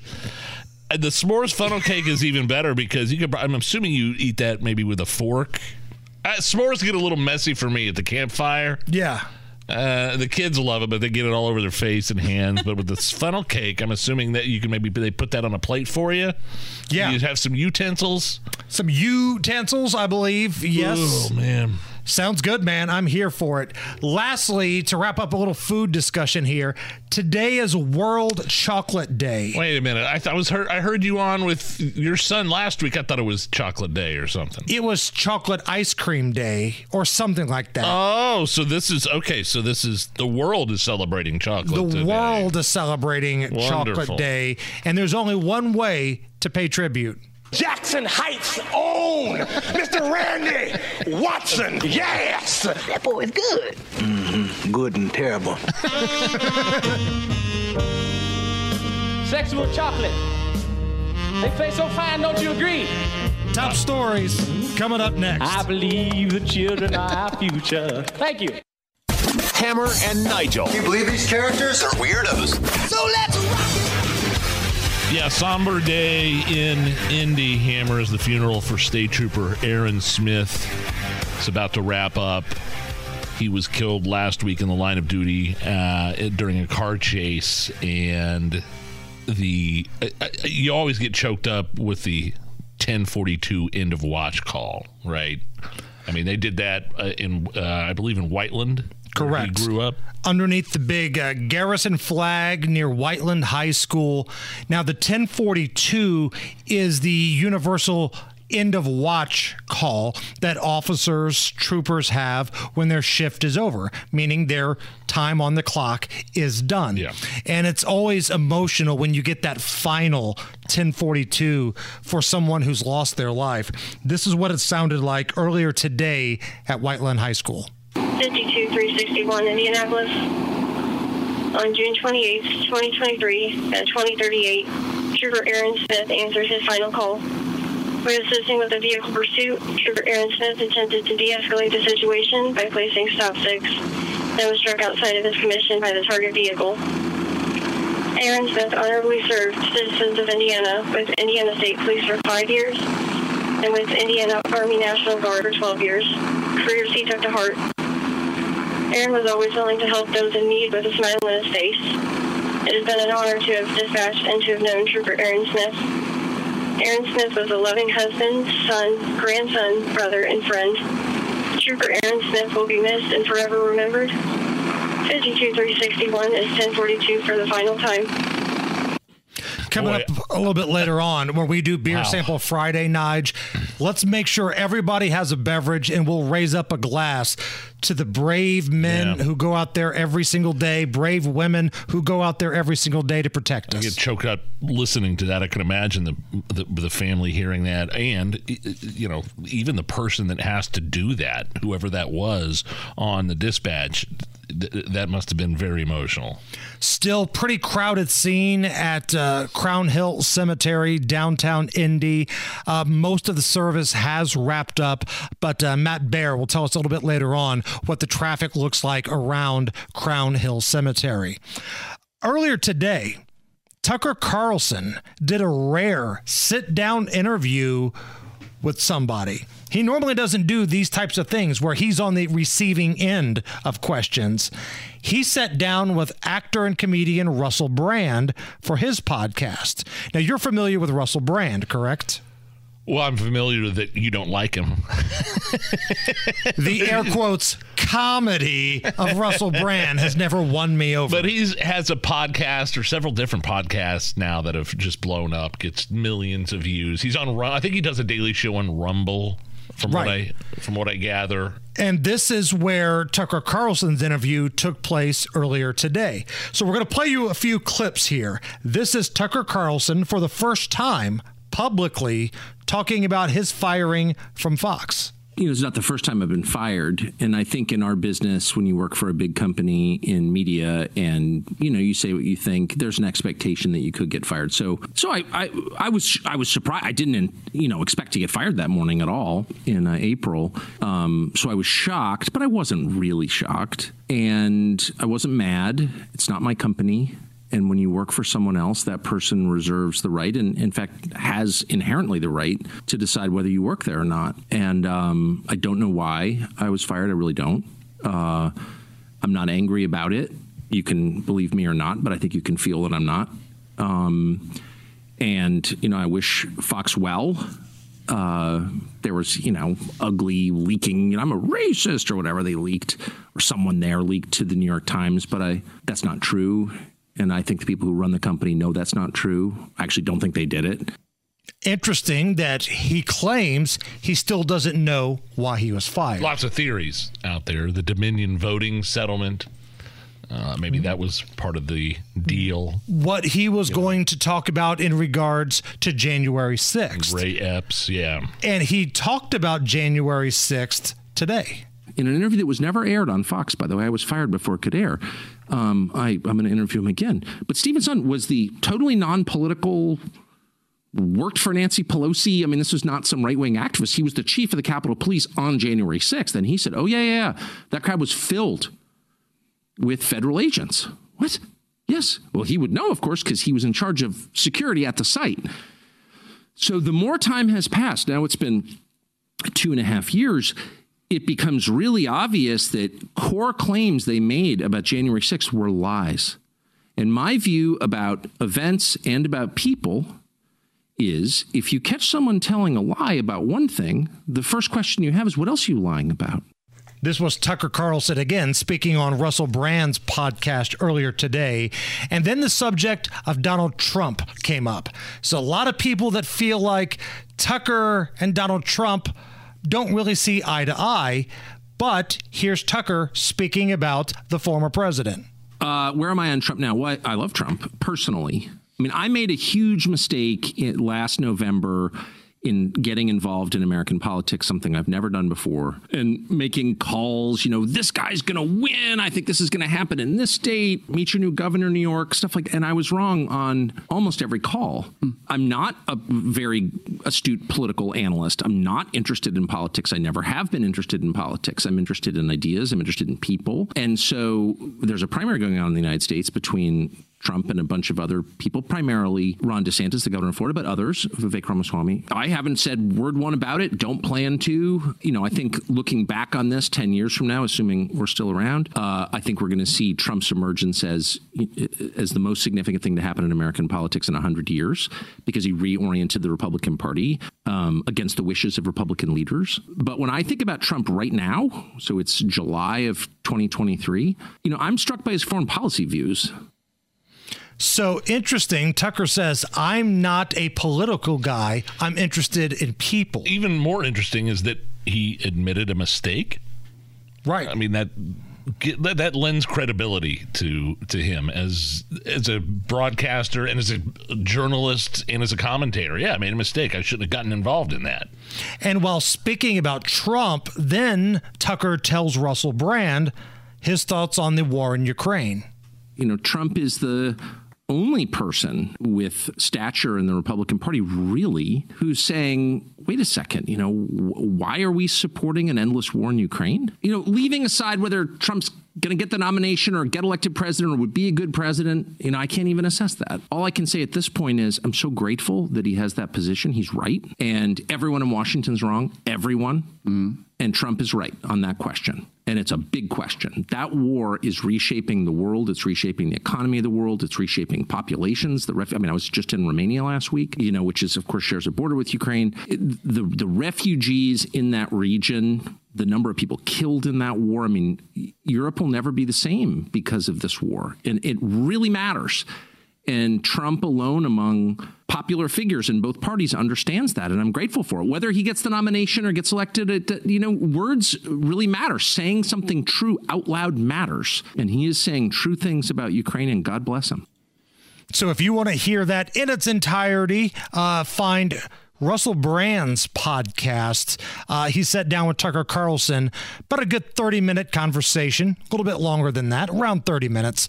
Uh, The s'mores funnel cake is even better because you could. I'm assuming you eat that maybe with a fork. Uh, s'mores get a little messy for me at the campfire. Yeah. Uh, the kids love it, but they get it all over their face and hands. but with the (laughs) funnel cake, I'm assuming that you can maybe they put that on a plate for you. Yeah. You have some utensils. Some utensils, I believe. Yes. Oh man. Sounds good, man. I'm here for it. Lastly, to wrap up a little food discussion here, today is World Chocolate Day. Wait a minute. I thought I was heard. I heard you on with your son last week. I thought it was Chocolate Day or something. It was Chocolate Ice Cream Day or something like that. Oh, so this is okay. So this is the world is celebrating chocolate. the today. world is celebrating Wonderful. Chocolate Day, and there's only one way to pay tribute. Jackson Heights own Mr. Randy Watson. Yes. That boy is good. Mm-hmm. Good and terrible. Sexual chocolate. They play so fine, don't you agree? Top stories coming up next. I believe the children are our future. Thank you. Hammer and Nigel. You believe these characters are weirdos? So let's rock Yeah, somber day in Indy. Hammer is the funeral for State Trooper Aaron Smith. It's about to wrap up. He was killed last week in the line of duty uh, during a car chase, and the uh, you always get choked up with the 1042 end of watch call, right? I mean, they did that uh, in uh, I believe in Whiteland. Correct. He grew up. underneath the big uh, garrison flag near Whiteland High School. Now, the 1042 is the universal end of watch call that officers, troopers have when their shift is over, meaning their time on the clock is done. Yeah. And it's always emotional when you get that final 1042 for someone who's lost their life. This is what it sounded like earlier today at Whiteland High School. 52361 Indianapolis. On June 28, 2023, at 2038, Trooper Aaron Smith answered his final call. When assisting with a vehicle pursuit, Trooper Aaron Smith attempted to de-escalate the situation by placing stop sticks and was struck outside of his commission by the target vehicle. Aaron Smith honorably served citizens of Indiana with Indiana State Police for five years and with Indiana Army National Guard for 12 years, careers he took to heart. Aaron was always willing to help those in need with a smile on his face. It has been an honor to have dispatched and to have known Trooper Aaron Smith. Aaron Smith was a loving husband, son, grandson, brother, and friend. Trooper Aaron Smith will be missed and forever remembered. 52361 is 1042 for the final time. Coming up a little bit later on, where we do beer Wow. sample Friday, Nige. Let's make sure everybody has a beverage, and we'll raise up a glass to the brave men Yeah. who go out there every single day, brave women who go out there every single day to protect I us. I get choked up listening to that. I can imagine the, the the family hearing that, and you know, even the person that has to do that, whoever that was on the dispatch, th- that must have been very emotional. Still pretty crowded scene at uh, Crown Hill Cemetery, downtown Indy. Uh, most of the service has wrapped up, but uh, Matt Bear will tell us a little bit later on what the traffic looks like around Crown Hill Cemetery. Earlier today, Tucker Carlson did a rare sit down interview with somebody. He normally doesn't do these types of things where he's on the receiving end of questions. He sat down with actor and comedian Russell Brand for his podcast. Now, you're familiar with Russell Brand, correct? Well, I'm familiar with that you don't like him. The air quotes comedy of Russell Brand has never won me over. But he has a podcast or several different podcasts now that have just blown up, gets millions of views. He's on. I think he does a daily show on Rumble. From Right. what I from what I gather, And this is where Tucker Carlson's interview took place earlier today. So we're going to play you a few clips here. This is Tucker Carlson for the first time publicly talking about his firing from Fox. you know, it's not the first time I've been fired. And I think in our business, when you work for a big company in media and, you know, you say what you think, there's an expectation that you could get fired. So, so I, I, I was, I was surprised. I didn't, you know, expect to get fired that morning at all in uh, April. Um, so I was shocked, but I wasn't really shocked. And I wasn't mad. It's not my company. And when you work for someone else, that person reserves the right, and in fact, has inherently the right to decide whether you work there or not. And um, I don't know why I was fired. I really don't. Uh, I'm not angry about it. You can believe me or not, but I think you can feel that I'm not. Um, and you know, I wish Fox well. uh, there was, you know, ugly leaking. You know, I'm a racist or whatever they leaked, or someone there leaked to the New York Times. But I that's not true, and I think the people who run the company know that's not true. I actually don't think they did it. Interesting that he claims he still doesn't know why he was fired. Lots of theories out there. The Dominion voting settlement. Uh, maybe that was part of the deal. What he was going to talk about in regards to January 6th. Ray Epps, yeah. And he talked about January 6th today. In an interview that was never aired on Fox, by the way, I was fired before it could air. Um, I, I'm going to interview him again. But Steven Sund was the totally non political worked for Nancy Pelosi. I mean, this was not some right wing activist. He was the chief of the Capitol Police on January 6th. And he said, Oh, yeah, yeah, yeah. That crowd was filled with federal agents. What? Yes. Well, he would know, of course, because he was in charge of security at the site. So the more time has passed, now it's been two and a half years, it becomes really obvious that core claims they made about January 6th were lies. And my view about events and about people is if you catch someone telling a lie about one thing, the first question you have is, what else are you lying about? This was Tucker Carlson again speaking on Russell Brand's podcast earlier today. And then the subject of Donald Trump came up. So, a lot of people that feel like Tucker and Donald Trump don't really see eye to eye. But here's Tucker speaking about the former president. Uh, where am I on Trump now? Well, I love Trump personally. I mean, I made a huge mistake last November in getting involved in American politics, something I've never done before, and making calls, you know, this guy's going to win. I think this is going to happen in this state. Meet your new governor, New York, stuff like that. And I was wrong on almost every call. Hmm. I'm not a very astute political analyst. I'm not interested in politics. I never have been interested in politics. I'm interested in ideas. I'm interested in people. And so there's a primary going on in the United States between Trump and a bunch of other people, primarily Ron DeSantis, the governor of Florida, but others, Vivek Ramaswamy. I haven't said word one about it. Don't plan to. You know, I think looking back on this 10 years from now, assuming we're still around, uh, I think we're going to see Trump's emergence as, as the most significant thing to happen in American politics in 100 years because he reoriented the Republican Party um, against the wishes of Republican leaders. But when I think about Trump right now, so it's July of 2023, you know, I'm struck by his foreign policy views. So interesting. Tucker says, I'm not a political guy. I'm interested in people. Even more interesting is that he admitted a mistake. Right. I mean, that that, that lends credibility to to him as as a broadcaster and as a journalist and as a commentator. Yeah, I made a mistake. I shouldn't have gotten involved in that. And while speaking about Trump, then Tucker tells Russell Brand his thoughts on the war in Ukraine. You know, Trump is the only person with stature in the Republican Party, really, who's saying, wait a second, you know, why are we supporting an endless war in Ukraine? You know, leaving aside whether Trump's going to get the nomination or get elected president or would be a good president, you know, I can't even assess that. All I can say at this point is I'm so grateful that he has that position. He's right. And everyone in Washington's wrong. Everyone. Mm. And Trump is right on that question. And it's a big question. That war is reshaping the world. It's reshaping the economy of the world. It's reshaping populations. The ref- I mean, I was just in Romania last week, you know, which is, of course, shares a border with Ukraine. The, the refugees in that region, the number of people killed in that war, I mean, Europe will never be the same because of this war. And it really matters. And Trump alone among popular figures in both parties understands that, and I'm grateful for it. Whether he gets the nomination or gets elected, it, you know, words really matter. Saying something true out loud matters, and he is saying true things about Ukraine, and God bless him. So, if you want to hear that in its entirety, uh, find Russell Brand's podcast. Uh, he sat down with Tucker Carlson, but a good 30 minute conversation, a little bit longer than that, around 30 minutes.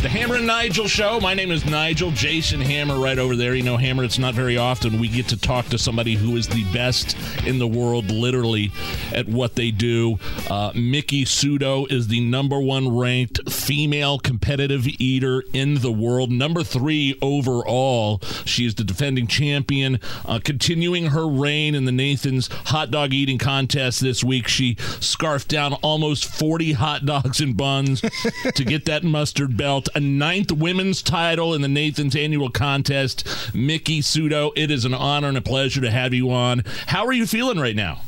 It's the Hammer and Nigel show. My name is Nigel. Jason Hammer right over there. You know, Hammer, it's not very often we get to talk to somebody who is the best in the world, literally, at what they do. Uh, Miki Sudo is the number one ranked female competitive eater in the world, number three overall. She is the defending champion, uh, continuing her reign in the Nathan's hot dog eating contest this week. She scarfed down almost 40 hot dogs and buns (laughs) to get that mustard belt. A ninth women's title in the Nathan's annual contest. Miki Sudo, it is an honor and a pleasure to have you on. How are you feeling right now?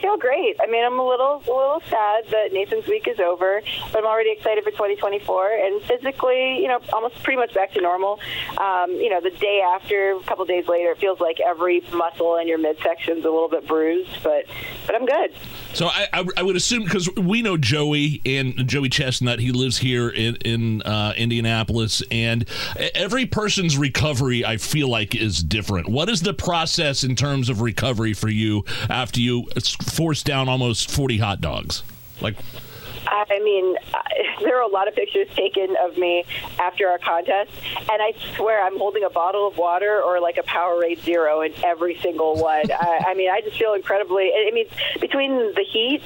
Feel great. I mean, I'm a little, a little sad that Nathan's week is over, but I'm already excited for 2024. And physically, you know, almost pretty much back to normal. Um, you know, the day after, a couple days later, it feels like every muscle in your midsection is a little bit bruised, but but I'm good. So I, I, I would assume because we know Joey and Joey Chestnut, he lives here in in uh, Indianapolis, and every person's recovery, I feel like, is different. What is the process in terms of recovery for you after you forced down almost forty hot dogs? Like I mean, (laughs) there are a lot of pictures taken of me after our contest, and I swear I'm holding a bottle of water or like a Powerade Zero in every single one. I, I mean, I just feel incredibly. I mean, between the heat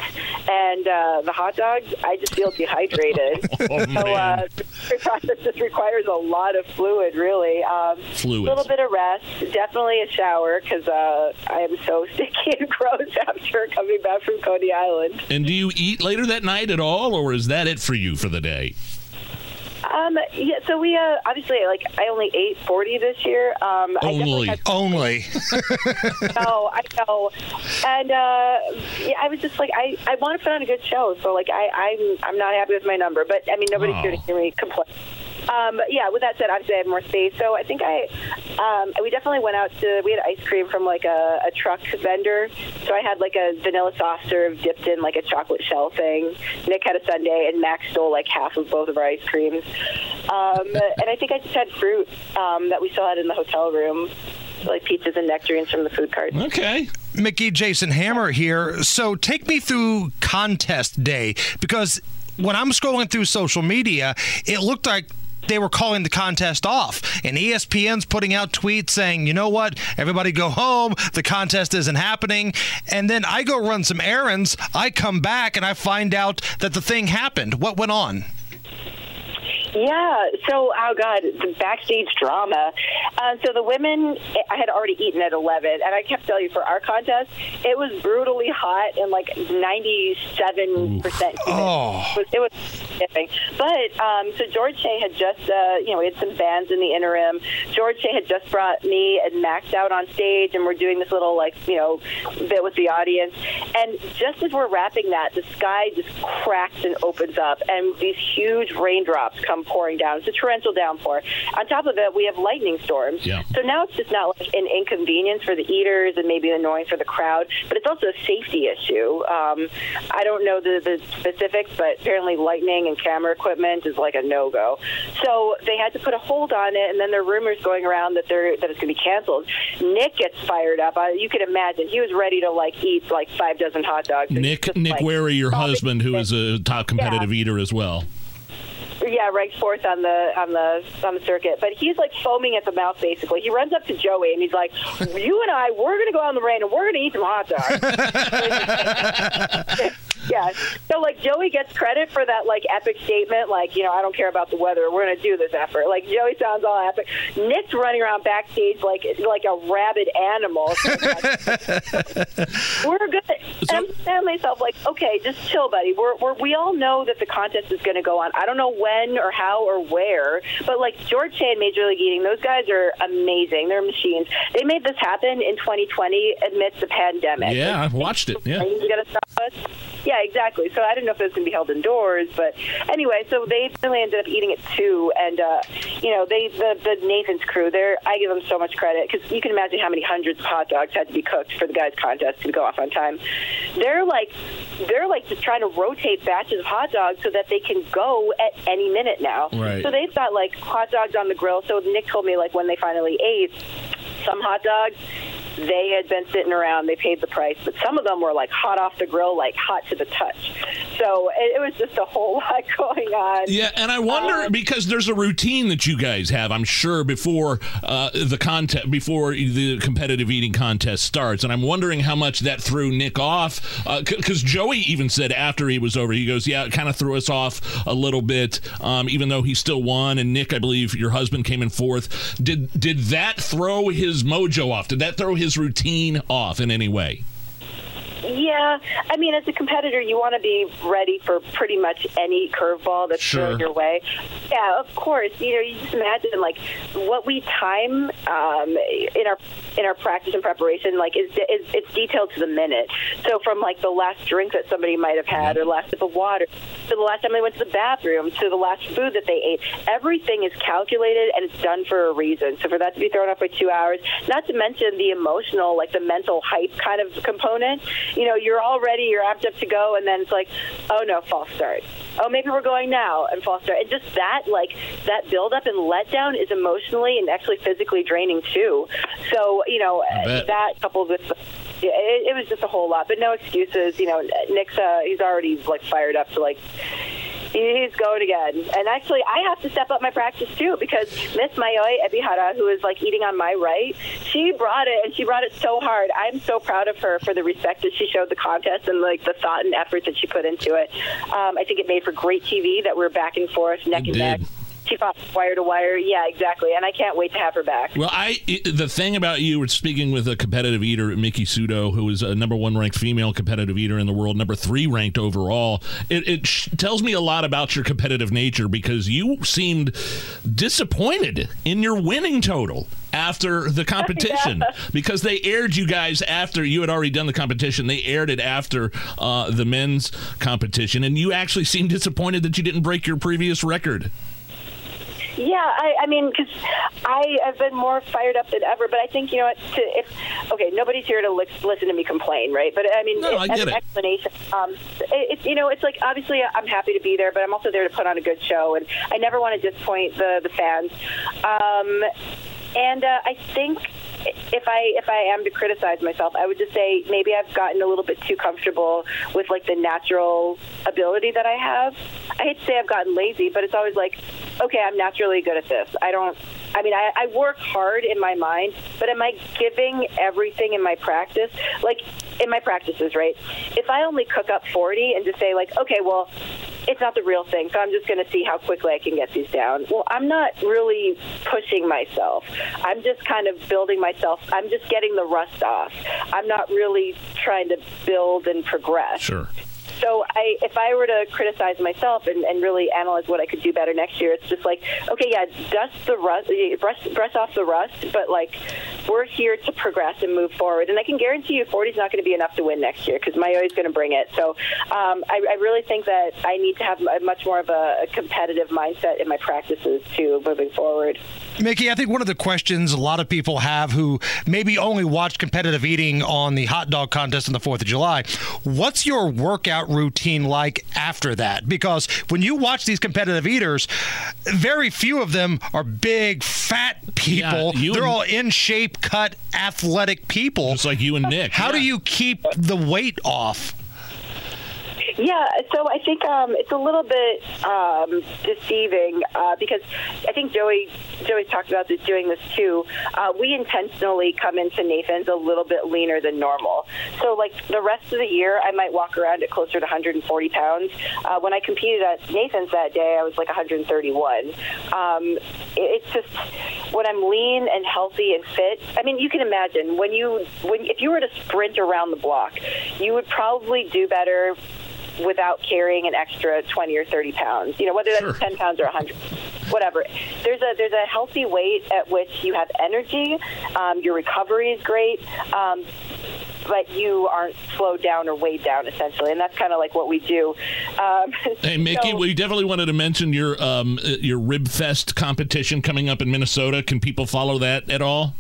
and uh, the hot dogs, I just feel dehydrated. (laughs) Oh, so uh, the process just requires a lot of fluid, really. Um, Fluids. A little bit of rest, definitely a shower because uh, I am so (laughs) sticky and gross after coming back from Coney Island. And do you eat later that night at all, or is that it for you for the day? Um, yeah, so we uh, obviously like I only ate forty this year. Um, I Only. had- Only. (laughs) no, I know, and uh, yeah, I was just like, I, I want to put on a good show, so like I, I'm I'm not happy with my number, but I mean nobody's Oh. here to hear me complain. Um, but yeah, with that said, obviously I have more space, so I think I um, we definitely went out to we had ice cream from like a, a truck vendor, so I had like a vanilla soft serve dipped in like a chocolate shell thing. Nick had a sundae, and Max stole like half of both of our ice creams, um, and I think I just had fruit um, that we still had in the hotel room. Like pizzas and nectarines from the food cart. Okay. Miki Jason Hammer here. So take me through contest day because when I'm scrolling through social media, it looked like they were calling the contest off. And ESPN's putting out tweets saying, you know what, everybody go home, the contest isn't happening. And then I go run some errands, I come back and I find out that the thing happened. What went on? Yeah. So, oh god, the backstage drama. Uh, so the women, I had already eaten at eleven, and I kept telling you for our contest, it was brutally hot and like ninety-seven percent. Oh. It was, it was shipping. But um, so George Shea had just, uh, you know, we had some bands in the interim. George Shea had just brought me and Max out on stage, and we're doing this little like, you know, bit with the audience. And just as we're wrapping that, the sky just cracks and opens up, and these huge raindrops come pouring down. It's a torrential downpour. On top of it, we have lightning storms. Yeah. So now it's just not like an inconvenience for the eaters and maybe annoying for the crowd, but it's also a safety issue. Um, I don't know the, the specifics, but apparently lightning and camera equipment is like a no go. So they had to put a hold on it, and then there are rumors going around that they're that it's going to be canceled. Nick gets fired up. Uh, you can imagine he was ready to like eat like five dozen hot dogs. Nick Nick like, Wehry, your husband, who is a top competitive eater as well. Yeah, ranks fourth on the on the on the circuit. But he's like foaming at the mouth. Basically, he runs up to Joey and he's like, "You and I, we're going to go out in the rain and we're going to eat some hot dogs." (laughs) (laughs) yeah. So like Joey gets credit for that like epic statement, like you know, I don't care about the weather. We're going to do this effort. Like Joey sounds all epic. Nick's running around backstage like like a rabid animal. (laughs) we're good. And I'm saying myself, like, okay, just chill, buddy. We're, we're we all know that the contest is going to go on. I don't know when or how or where, but like George Shea and Major League Eating, those guys are amazing. They're machines. They made this happen in 2020 amidst the pandemic. Yeah, I've watched it. Yeah. Gonna us? Yeah, exactly. So I didn't know if it was going to be held indoors, but anyway, so they really ended up eating it too. And uh, you know, they the, the Nathan's crew. They're I give them so much credit because you can imagine how many hundreds of hot dogs had to be cooked for the guys' contest to go off on time. They're like they're like just trying to rotate batches of hot dogs so that they can go at any minute now. Right. So they've got like hot dogs on the grill. So Nick told me like when they finally ate some hot dogs they had been sitting around they paid the price but some of them were like hot off the grill like hot to the touch So it, it was just a whole (laughs) lot going on. Yeah, and I wonder Um, because there's a routine that you guys have. I'm sure before uh, the contest, before the competitive eating contest starts, and I'm wondering how much that threw Nick off. Because Joey even said after he was over, he goes, "Yeah, it kind of threw us off a little bit, um, even though he still won." And Nick, I believe your husband came in fourth. Did did that throw his mojo off? Did that throw his routine off in any way? Yeah, I mean, as a competitor, you want to be ready for pretty much any curveball that's Sure. thrown your way. Yeah, of course. You know, you just imagine like what we time um, in our in our practice and preparation, like is, is it's detailed to the minute. So from like the last drink that somebody might have had, or last sip of water, to the last time they went to the bathroom, to the last food that they ate, everything is calculated and it's done for a reason. So for that to be thrown off by two hours, not to mention the emotional, like the mental hype kind of component. You know, you're all ready, you're amped up to go, and then it's like, oh no, false start. Oh, maybe we're going now, and false start. And just that, like that buildup and letdown, is emotionally and actually physically draining too. So you know, that coupled with the yeah, it, it was just a whole lot, but no excuses. You know, Nick's uh, he's already like fired up to like he's going again. And actually, I have to step up my practice too because Miss Mayoi Ebihara, who is like eating on my right, she brought it and she brought it so hard. I'm so proud of her for the respect that she showed the contest and like the thought and effort that she put into it. Um, I think it made for great TV that we're back and forth, neck and neck. She fought wire to wire. Yeah, exactly. And I can't wait to have her back. Well, I the thing about you, we're speaking with a competitive eater, Miki Sudo, who is a number one ranked female competitive eater in the world, number three ranked overall. It, it sh- tells me a lot about your competitive nature because you seemed disappointed in your winning total after the competition (laughs) because they aired you guys after you had already done the competition. They aired it after uh, the men's competition, and you actually seemed disappointed that you didn't break your previous record. Yeah, I, I mean, because I have been more fired up than ever. But I think you know what? To, if okay, nobody's here to li- listen to me complain, right? But I mean, No, I as get an it. explanation, um, it, it's you know, it's like obviously I'm happy to be there, but I'm also there to put on a good show, and I never want to disappoint the the fans. Um, and uh, I think if I if I am to criticize myself, I would just say maybe I've gotten a little bit too comfortable with like the natural ability that I have. I hate to say I've gotten lazy, but it's always like, okay, I'm naturally good at this. I don't. I mean, I, I work hard in my mind, but am I giving everything in my practice? Like in my practices, right? If I only cook up 40 and just say like, okay, well, it's not the real thing, so I'm just going to see how quickly I can get these down. Well, I'm not really pushing myself. I'm just kind of building myself. I'm just getting the rust off. I'm not really trying to build and progress. Sure. So I, if I were to criticize myself and, and really analyze what I could do better next year, it's just like, okay, yeah, dust the rust, brush, brush off the rust, but like we're here to progress and move forward. And I can guarantee you, 40 is not going to be enough to win next year because Mayo is going to bring it. So um, I, I really think that I need to have much more of a, a competitive mindset in my practices too, moving forward. Miki, I think one of the questions a lot of people have who maybe only watch competitive eating on the hot dog contest on the 4th of July, what's your workout routine like after that? Because when you watch these competitive eaters, very few of them are big, fat people. Yeah, They're all in shape, cut, athletic people. Just like you and Nick. How do you keep the weight off? Yeah, so I think um, it's a little bit um, deceiving uh, because I think Joey Joey's talked about this doing this too. Uh, we intentionally come into Nathan's a little bit leaner than normal. So like the rest of the year, I might walk around at closer to 140 pounds. Uh, when I competed at Nathan's that day, I was like 131. Um, it- it's just when I'm lean and healthy and fit. I mean, you can imagine when you when if you were to sprint around the block, you would probably do better without carrying an extra 20 or 30 pounds. You know, whether that's 10 pounds or 100, whatever. There's a there's a healthy weight at which you have energy. Um, your recovery is great. Um, but you aren't slowed down or weighed down, essentially, and that's kind of like what we do. Um, (laughs) Hey Miki, so- we definitely wanted to mention your um, uh, your Rib Fest competition coming up in Minnesota. Can people follow that at all?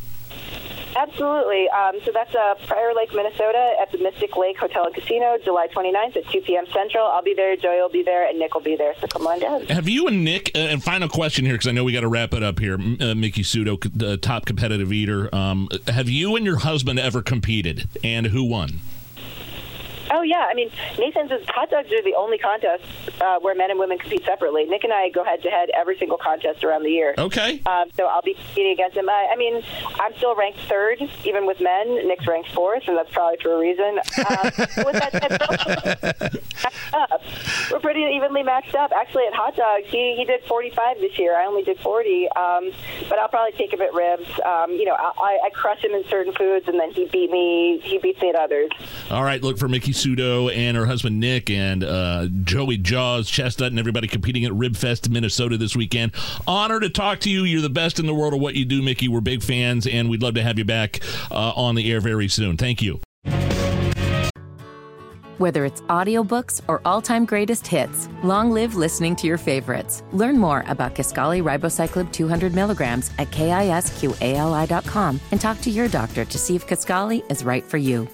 Absolutely. Um, so that's uh, Prior Lake, Minnesota, at the Mystic Lake Hotel and Casino, July 29th at 2 p.m. Central. I'll be there, Joey will be there, and Nick will be there. So come on down. Have you and Nick? Uh, and final question here, because I know we got to wrap it up here. Uh, Miki Sudo, uh, top competitive eater. Um, have you and your husband ever competed, and who won? Oh yeah, I mean Nathan's is hot dogs are the only contest uh, where men and women compete separately. Nick and I go head to head every single contest around the year. Okay. Um, so I'll be competing against him. I, I mean, I'm still ranked third, even with men. Nick's ranked fourth, and that's probably for a reason. Um, with that said, (laughs) up. We're pretty evenly matched up. Actually, at hot dogs, he he did 45 this year. I only did 40. Um, but I'll probably take him at ribs. Um, you know, I, I crush him in certain foods, and then he beat me. He beats me at others. All right, look for Miki Sudo and her husband Nick and uh, Joey Jaws Chestnut and everybody competing at Ribfest Minnesota this weekend. Honor to talk to you. You're the best in the world of what you do, Miki. We're big fans, and we'd love to have you back uh, on the air very soon. Thank you. Whether it's audiobooks or all-time greatest hits, long live listening to your favorites. Learn more about Kisqali Ribociclib 200 milligrams at kisqali.com and talk to your doctor to see if Kisqali is right for you.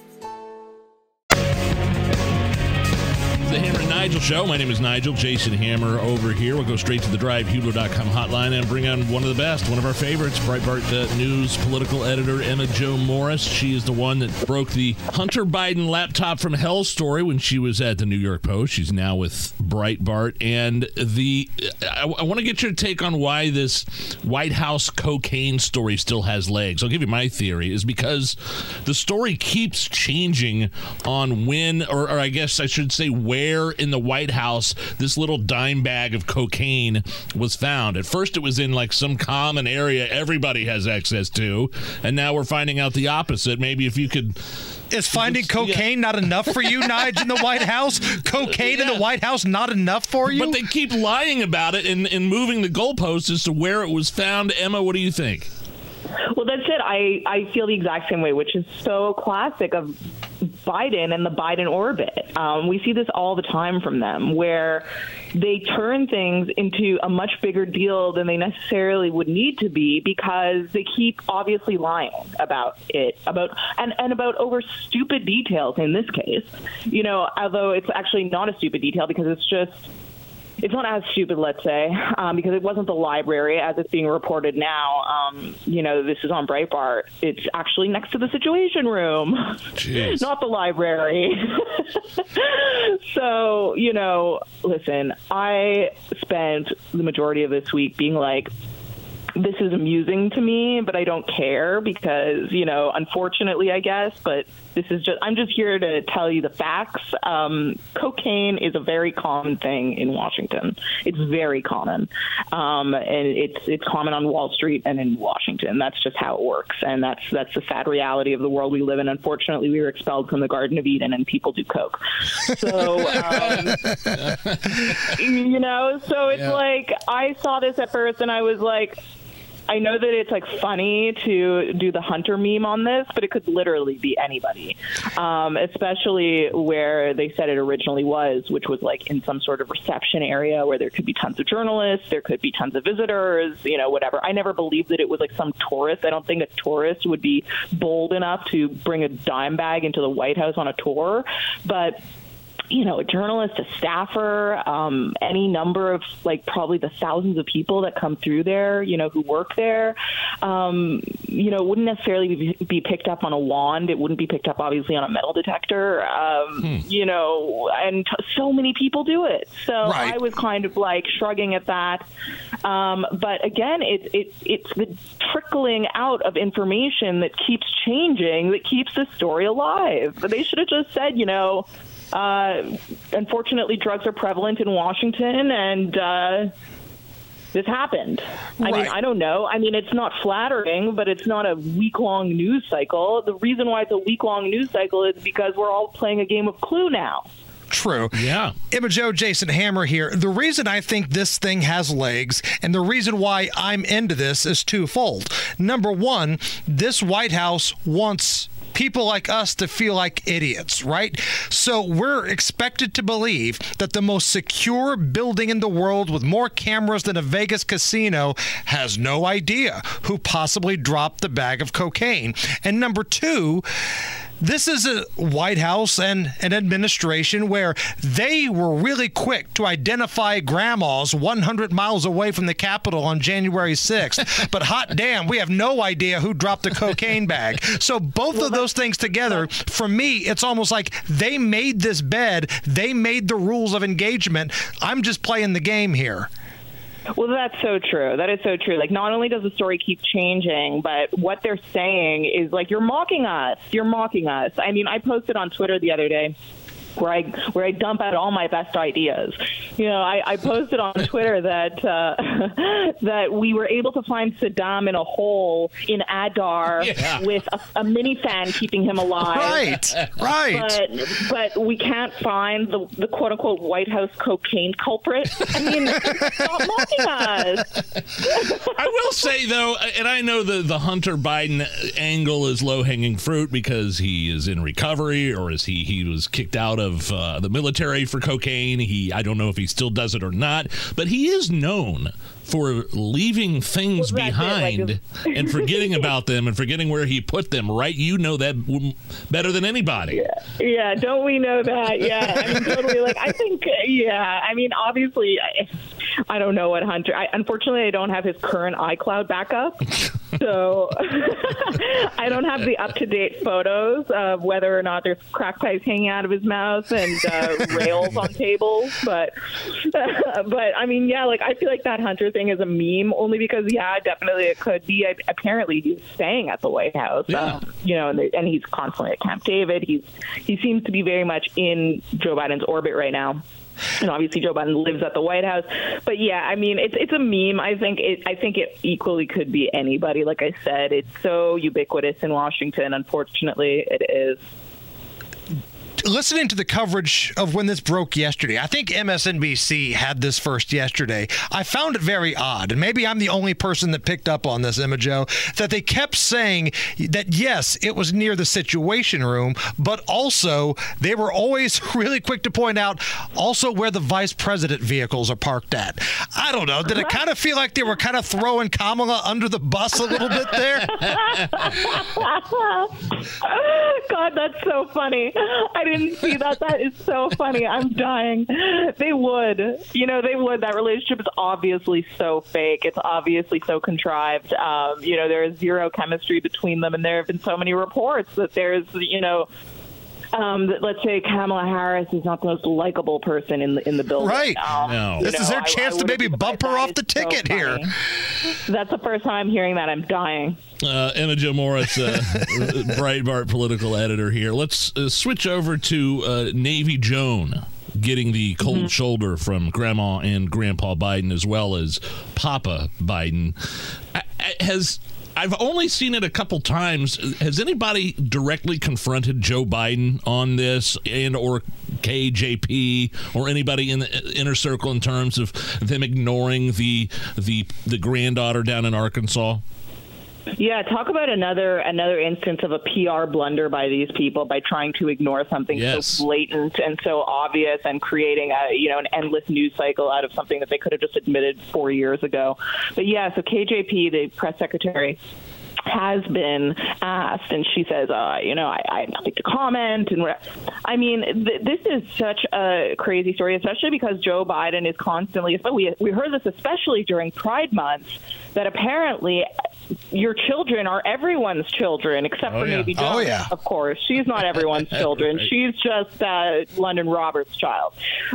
Nigel Show. My name is Nigel. Jason Hammer over here. We'll go straight to the drivehubler.com hotline and bring on one of the best, one of our favorites, Breitbart uh, News political editor Emma Jo Morris. She is the one that broke the Hunter Biden laptop from hell story when she was at the New York Post. She's now with Breitbart. And the I, I want to get your take on why this White House cocaine story still has legs. I'll give you my theory is because the story keeps changing on when, or, or I guess I should say where in the White House this little dime bag of cocaine was found. At first, it was in like some common area everybody has access to, and now we're finding out the opposite. Maybe if you could. Is finding cocaine not enough for you, Nige, in the White House? Cocaine in the White House not enough for you? But they keep lying about it and, and moving the goalposts as to where it was found. Emma, what do you think? Well, that's it. I, I feel the exact same way, which is so classic of Biden and the Biden orbit. Um, we see this all the time from them, where they turn things into a much bigger deal than they necessarily would need to be because they keep obviously lying about it, about and, and about over stupid details in this case. You know, although it's actually not a stupid detail because it's just it's not as stupid, let's say, um, because it wasn't the library as it's being reported now. Um, you know, this is on Breitbart. It's actually next to the Situation Room, Jeez. not the library. (laughs) so, you know, listen, I spent the majority of this week being like, this is amusing to me, but I don't care because, you know, unfortunately, I guess, but this is just, I'm just here to tell you the facts. Um, cocaine is a very common thing in Washington. It's very common. Um, and it's, it's common on Wall Street and in Washington. That's just how it works. And that's, that's the sad reality of the world we live in. Unfortunately, we were expelled from the Garden of Eden and people do coke. So, (laughs) um, (laughs) you know, so it's Yeah. like, I saw this at first and I was like, I know that it's like funny to do the hunter meme on this, but it could literally be anybody, um, especially where they said it originally was, which was like in some sort of reception area where there could be tons of journalists, there could be tons of visitors, you know, whatever. I never believed that it was like some tourist. I don't think a tourist would be bold enough to bring a dime bag into the White House on a tour, but you know, a journalist, a staffer, um, any number of like probably the thousands of people that come through there, you know, who work there, um, you know, wouldn't necessarily be, be picked up on a wand. It wouldn't be picked up, obviously, on a metal detector, um, you know, and t- so many people do it. So Right. I was kind of like shrugging at that. Um, but again, it's it, it's the trickling out of information that keeps changing that keeps the story alive. They should have just said, you know, uh, unfortunately, drugs are prevalent in Washington, and uh, this happened. I mean, I don't know. I mean, it's not flattering, but it's not a week long news cycle. The reason why it's a week long news cycle is because we're all playing a game of Clue now. True. Yeah. Emma Jo, Jason Hammer here. The reason I think this thing has legs and the reason why I'm into this is twofold. Number one, this White House wants people like us to feel like idiots, right? So we're expected to believe that the most secure building in the world with more cameras than a Vegas casino has no idea who possibly dropped the bag of cocaine. And number two, this is a White House and an administration where they were really quick to identify grandmas 100 miles away from the Capitol on January 6th. (laughs) but hot damn, we have no idea who dropped the cocaine bag. So both of those things together, for me, it's almost like they made this bed, they made the rules of engagement. I'm just playing the game here. Well, that's so true. That is so true. Like, not only does the story keep changing, but what they're saying is like, you're mocking us. You're mocking us. I mean, I posted on Twitter the other day where I where I dump out all my best ideas. You know, I, I posted on Twitter (laughs) that uh, (laughs) that we were able to find Saddam in a hole in Ad-Dawr (laughs) Yeah. with a, a mini fan keeping him alive. Right, right. But but we can't find the, the quote unquote White House cocaine culprit. I mean, stop mocking us. I will say though, and I know the the Hunter Biden angle is low hanging fruit because he is in recovery, or is he he was kicked out of uh, the military for cocaine. He I don't know if he still does it or not, but he is known for leaving things Well, it, like, behind (laughs) and forgetting about them and forgetting where he put them. Right? You know that better than anybody. Yeah, don't we know that? Yeah, I mean, totally. Like, I think, yeah, I mean, obviously, I, I don't know what Hunter. I, unfortunately, I don't have his current iCloud backup, (laughs) so (laughs) I don't have the up to date photos of whether or not there's crack pipes hanging out of his mouth and uh, (laughs) rails on tables. But, but I mean, yeah, like I feel like that Hunter thing is a meme only because, yeah, definitely it could be. I, apparently, he's staying at the White House. Yeah. Um, you know, and, and he's constantly at Camp David. He's he seems to be very much in Joe Biden's orbit right now. And obviously, Joe Biden lives at the White House. But yeah, I mean, it's it's a meme. I think it. I think it equally could be anybody. Like I said, it's so ubiquitous in Washington. Unfortunately, it is. Listening to the coverage of when this broke yesterday, I think MSNBC had this first yesterday. I found it very odd, and maybe I'm the only person that picked up on this, Emma Jo, that they kept saying that yes, it was near the Situation Room, but also they were always (laughs) really quick to point out also where the vice president vehicles are parked at. I don't know. Did it kind of feel like they were kind of throwing Kamala under the bus a little bit there? (laughs) God, that's so funny. I didn't see that. That is so funny. I'm dying. They would. You know, they would. That relationship is obviously so fake. It's obviously so contrived. Um, you know, there is zero chemistry between them, and there have been so many reports that there's, you know, um, that let's say Kamala Harris is not the most likable person in the in the building. Right. Um, No. you This is their chance I to wouldn't maybe bump her off the That is so ticket here. That's the first time I'm hearing that. I'm dying. Uh, Emma Jo Morris, uh, (laughs) Breitbart political editor here. Let's uh, switch over to uh, Navy Joan getting the cold Mm-hmm. shoulder from Grandma and Grandpa Biden as well as Papa Biden. I- I- Has I've only seen it a couple times. Has anybody directly confronted Joe Biden on this and or KJP or anybody in the inner circle in terms of them ignoring the the the granddaughter down in Arkansas? Yeah, talk about another another instance of a PR blunder by these people by trying to ignore something Yes. so blatant and so obvious and creating a you know an endless news cycle out of something that they could have just admitted four years ago. But yeah, so KJP, the press secretary, has been asked, and she says, uh, you know, I, I have nothing to comment. And what- I mean, th- this is such a crazy story, especially because Joe Biden is constantly. But we we heard this especially during Pride Month that apparently your children are everyone's children except Oh, for yeah. Joe. Oh, yeah. Of course, she's not (laughs) everyone's children. Right. She's just uh, Lunden Roberts' child.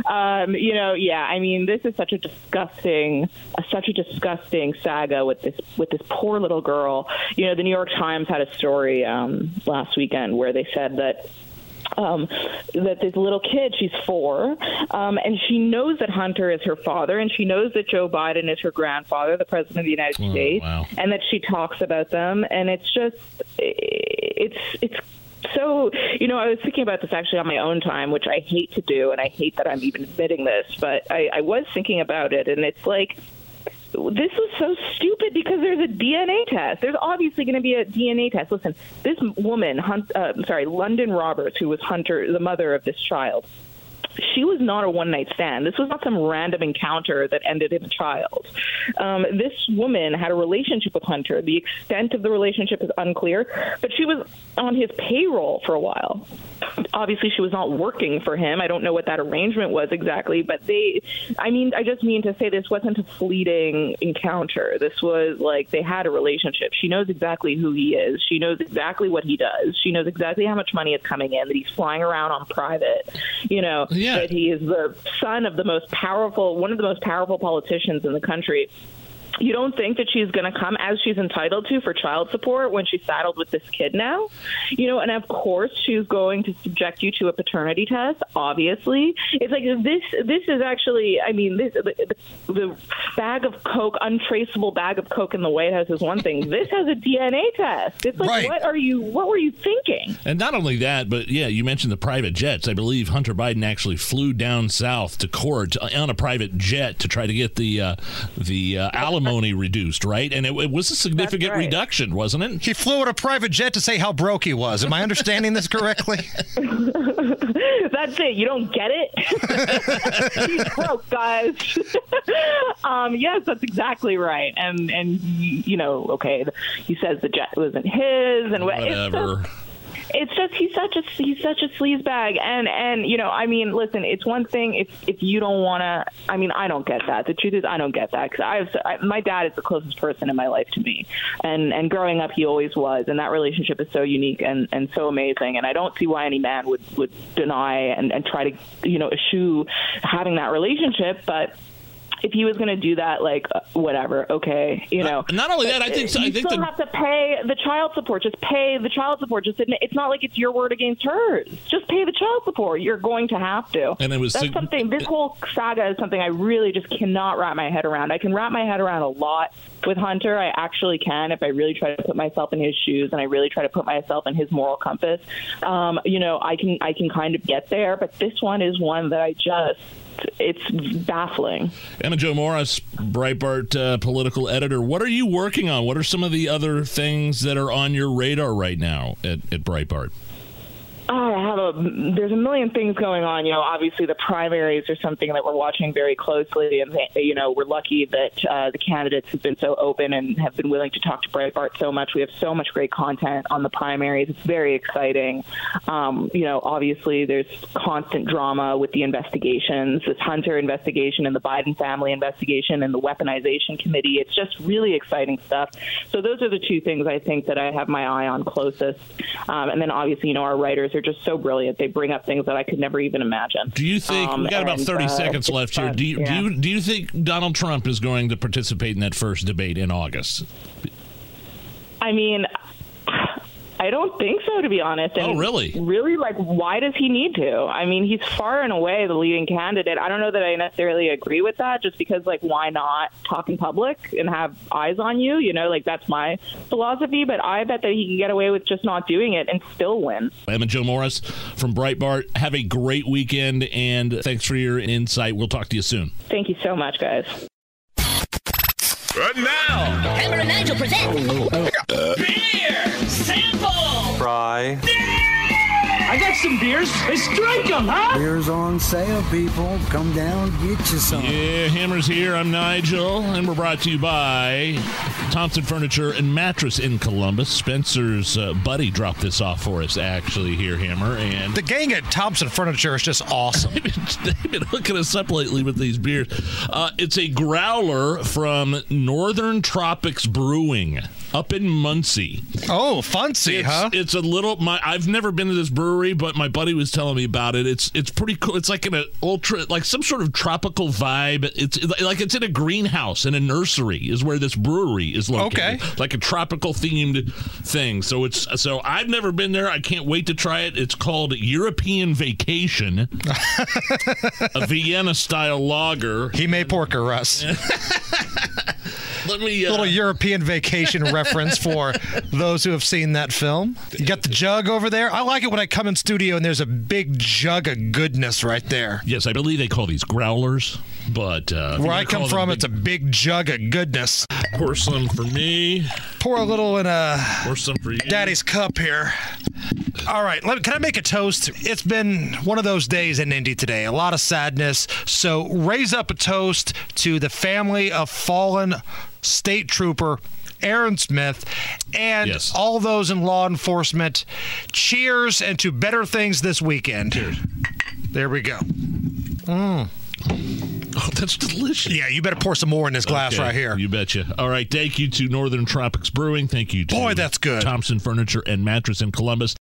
Um, you know, yeah. I mean, this is such a disgusting, uh, such a disgusting saga with this with this poor little girl. You know, the New York Times had a story um, last weekend where they said that um, that this little kid, she's four, um, and she knows that Hunter is her father, and she knows that Joe Biden is her grandfather, the president of the United Oh, States, wow. and that she talks about them, and it's just, it's it's. So, you know, I was thinking about this actually on my own time, which I hate to do, and I hate that I'm even admitting this, but I, I was thinking about it, and it's like, this was so stupid because there's a DNA test. There's obviously going to be a DNA test. Listen, this woman, Hunt, uh, sorry, Lunden Roberts, who was Hunter, the mother of this child, she was not a one night stand. This was not some random encounter that ended in a child. Um, this woman had a relationship with Hunter. The extent of the relationship is unclear, but she was on his payroll for a while. Obviously, she was not working for him. I don't know what that arrangement was exactly, but they, I mean, I just mean to say this wasn't a fleeting encounter. This was like they had a relationship. She knows exactly who he is. She knows exactly what he does. She knows exactly how much money is coming in, that he's flying around on private, you know, Yeah. that he is the son of the most powerful, one of the most powerful politicians in the country. You don't think that she's going to come as she's entitled to for child support when she's saddled with this kid now? You know, and of course she's going to subject you to a paternity test, obviously. It's like this this is actually I mean this the, the bag of coke untraceable bag of coke in the White House is one thing. (laughs) This has a DNA test. It's like Right. what are you what were you thinking? And not only that, but yeah, you mentioned the private jets. I believe Hunter Biden actually flew down south to court on a private jet to try to get the uh, the uh, alimony reduced, right? And it, it was a significant right. reduction, wasn't it? He flew in a private jet to say how broke he was. Am I understanding this correctly? (laughs) That's it. You don't get it. (laughs) He's broke, guys. (laughs) um, yes, that's exactly right. And and you know, okay, he says the jet wasn't his, and what- it's Whatever. It's just he's such a he's such a sleazebag, and and you know, I mean, listen, it's one thing if if you don't want to. I mean, I don't get that. The truth is, I don't get that because I have I, my dad is the closest person in my life to me, and and growing up, he always was, and that relationship is so unique and and so amazing, and I don't see why any man would would deny and and try to you know eschew having that relationship, but. If he was going to do that, like uh, whatever, okay, you know. not only that, I think so- you I think still the- have to pay the child support. Just pay the child support. Just admit, it's not like it's your word against hers. Just pay the child support. You're going to have to. And it was that's sig- something. This whole saga is something I really just cannot wrap my head around. I can wrap my head around a lot with Hunter. I actually can if I really try to put myself in his shoes and I really try to put myself in his moral compass. Um, you know, I can I can kind of get there, but this one is one that I just it's baffling. Emma Jo Morris, Breitbart uh, political editor. What are you working on? What are some of the other things that are on your radar right now at, at Breitbart? Oh, I have a. There's a million things going on. You know, obviously the primaries are something that we're watching very closely, and you know we're lucky that uh, the candidates have been so open and have been willing to talk to Breitbart so much. We have so much great content on the primaries. It's very exciting. Um, you know, obviously there's constant drama with the investigations, this Hunter investigation and the Biden family investigation and the weaponization committee. It's just really exciting stuff. So those are the two things I think that I have my eye on closest. Um, and then obviously, you know, our writers are just so brilliant. They bring up things that I could never even imagine. Do you think Um, we got about and, thirty uh, seconds left here? Do you, Yeah. do you do you think Donald Trump is going to participate in that first debate in August? I mean, I don't think so, to be honest. And Oh, really? Really, like, why does he need to? I mean, he's far and away the leading candidate. I don't know that I necessarily agree with that, just because, like, why not talk in public and have eyes on you? You know, like that's my philosophy. But I bet that he can get away with just not doing it and still win. Emma Jo Morris from Breitbart. Have a great weekend, and thanks for your insight. We'll talk to you soon. Thank you so much, guys. And now, Hammer and Nigel present oh, beer sample. Fry. I got some beers. Let's drink them, huh? Beers on sale, people. Come down, get you some. Yeah, Hammer's here. I'm Nigel, and we're brought to you by Thompson Furniture and Mattress in Columbus. Spencer's uh, buddy dropped this off for us, actually, here, Hammer. And The gang at Thompson Furniture is just awesome. (laughs) they've been hooking us up lately with these beers. Uh, it's a growler from Northern Tropics Brewing up in Muncie. Oh, fancy, it's, huh? It's a little. My I've never been to this brewery, but my buddy was telling me about it. It's it's pretty cool. It's like in a ultra, like some sort of tropical vibe. It's like it's in a greenhouse in a nursery is where this brewery is located. Okay. like a tropical themed thing. So it's so I've never been there. I can't wait to try it. It's called European Vacation, (laughs) a Vienna style lager. He may porker, Russ. (laughs) Let me uh, little European vacation reference (laughs) for those who have seen that film. You got the jug over there. I like it when I come in studio and there's a big jug of goodness right there. Yes, I believe they call these growlers, but uh, Where I come from, it's a big jug of goodness. Pour some for me. Pour a little in a Pour some for you. daddy's cup here. All right, let, can I make a toast? It's been one of those days in Indy today. A lot of sadness. So raise up a toast to the family of fallen state trooper Aaron Smith and Yes. all those in law enforcement. Cheers and to better things this weekend. Cheers. There we go. Mm. Oh, that's delicious. Yeah, you better pour some more in this glass Okay, right here. You betcha. All right. Thank you to Northern Tropics Brewing. Thank you to Boy, that's good. Thompson Furniture and Mattress in Columbus.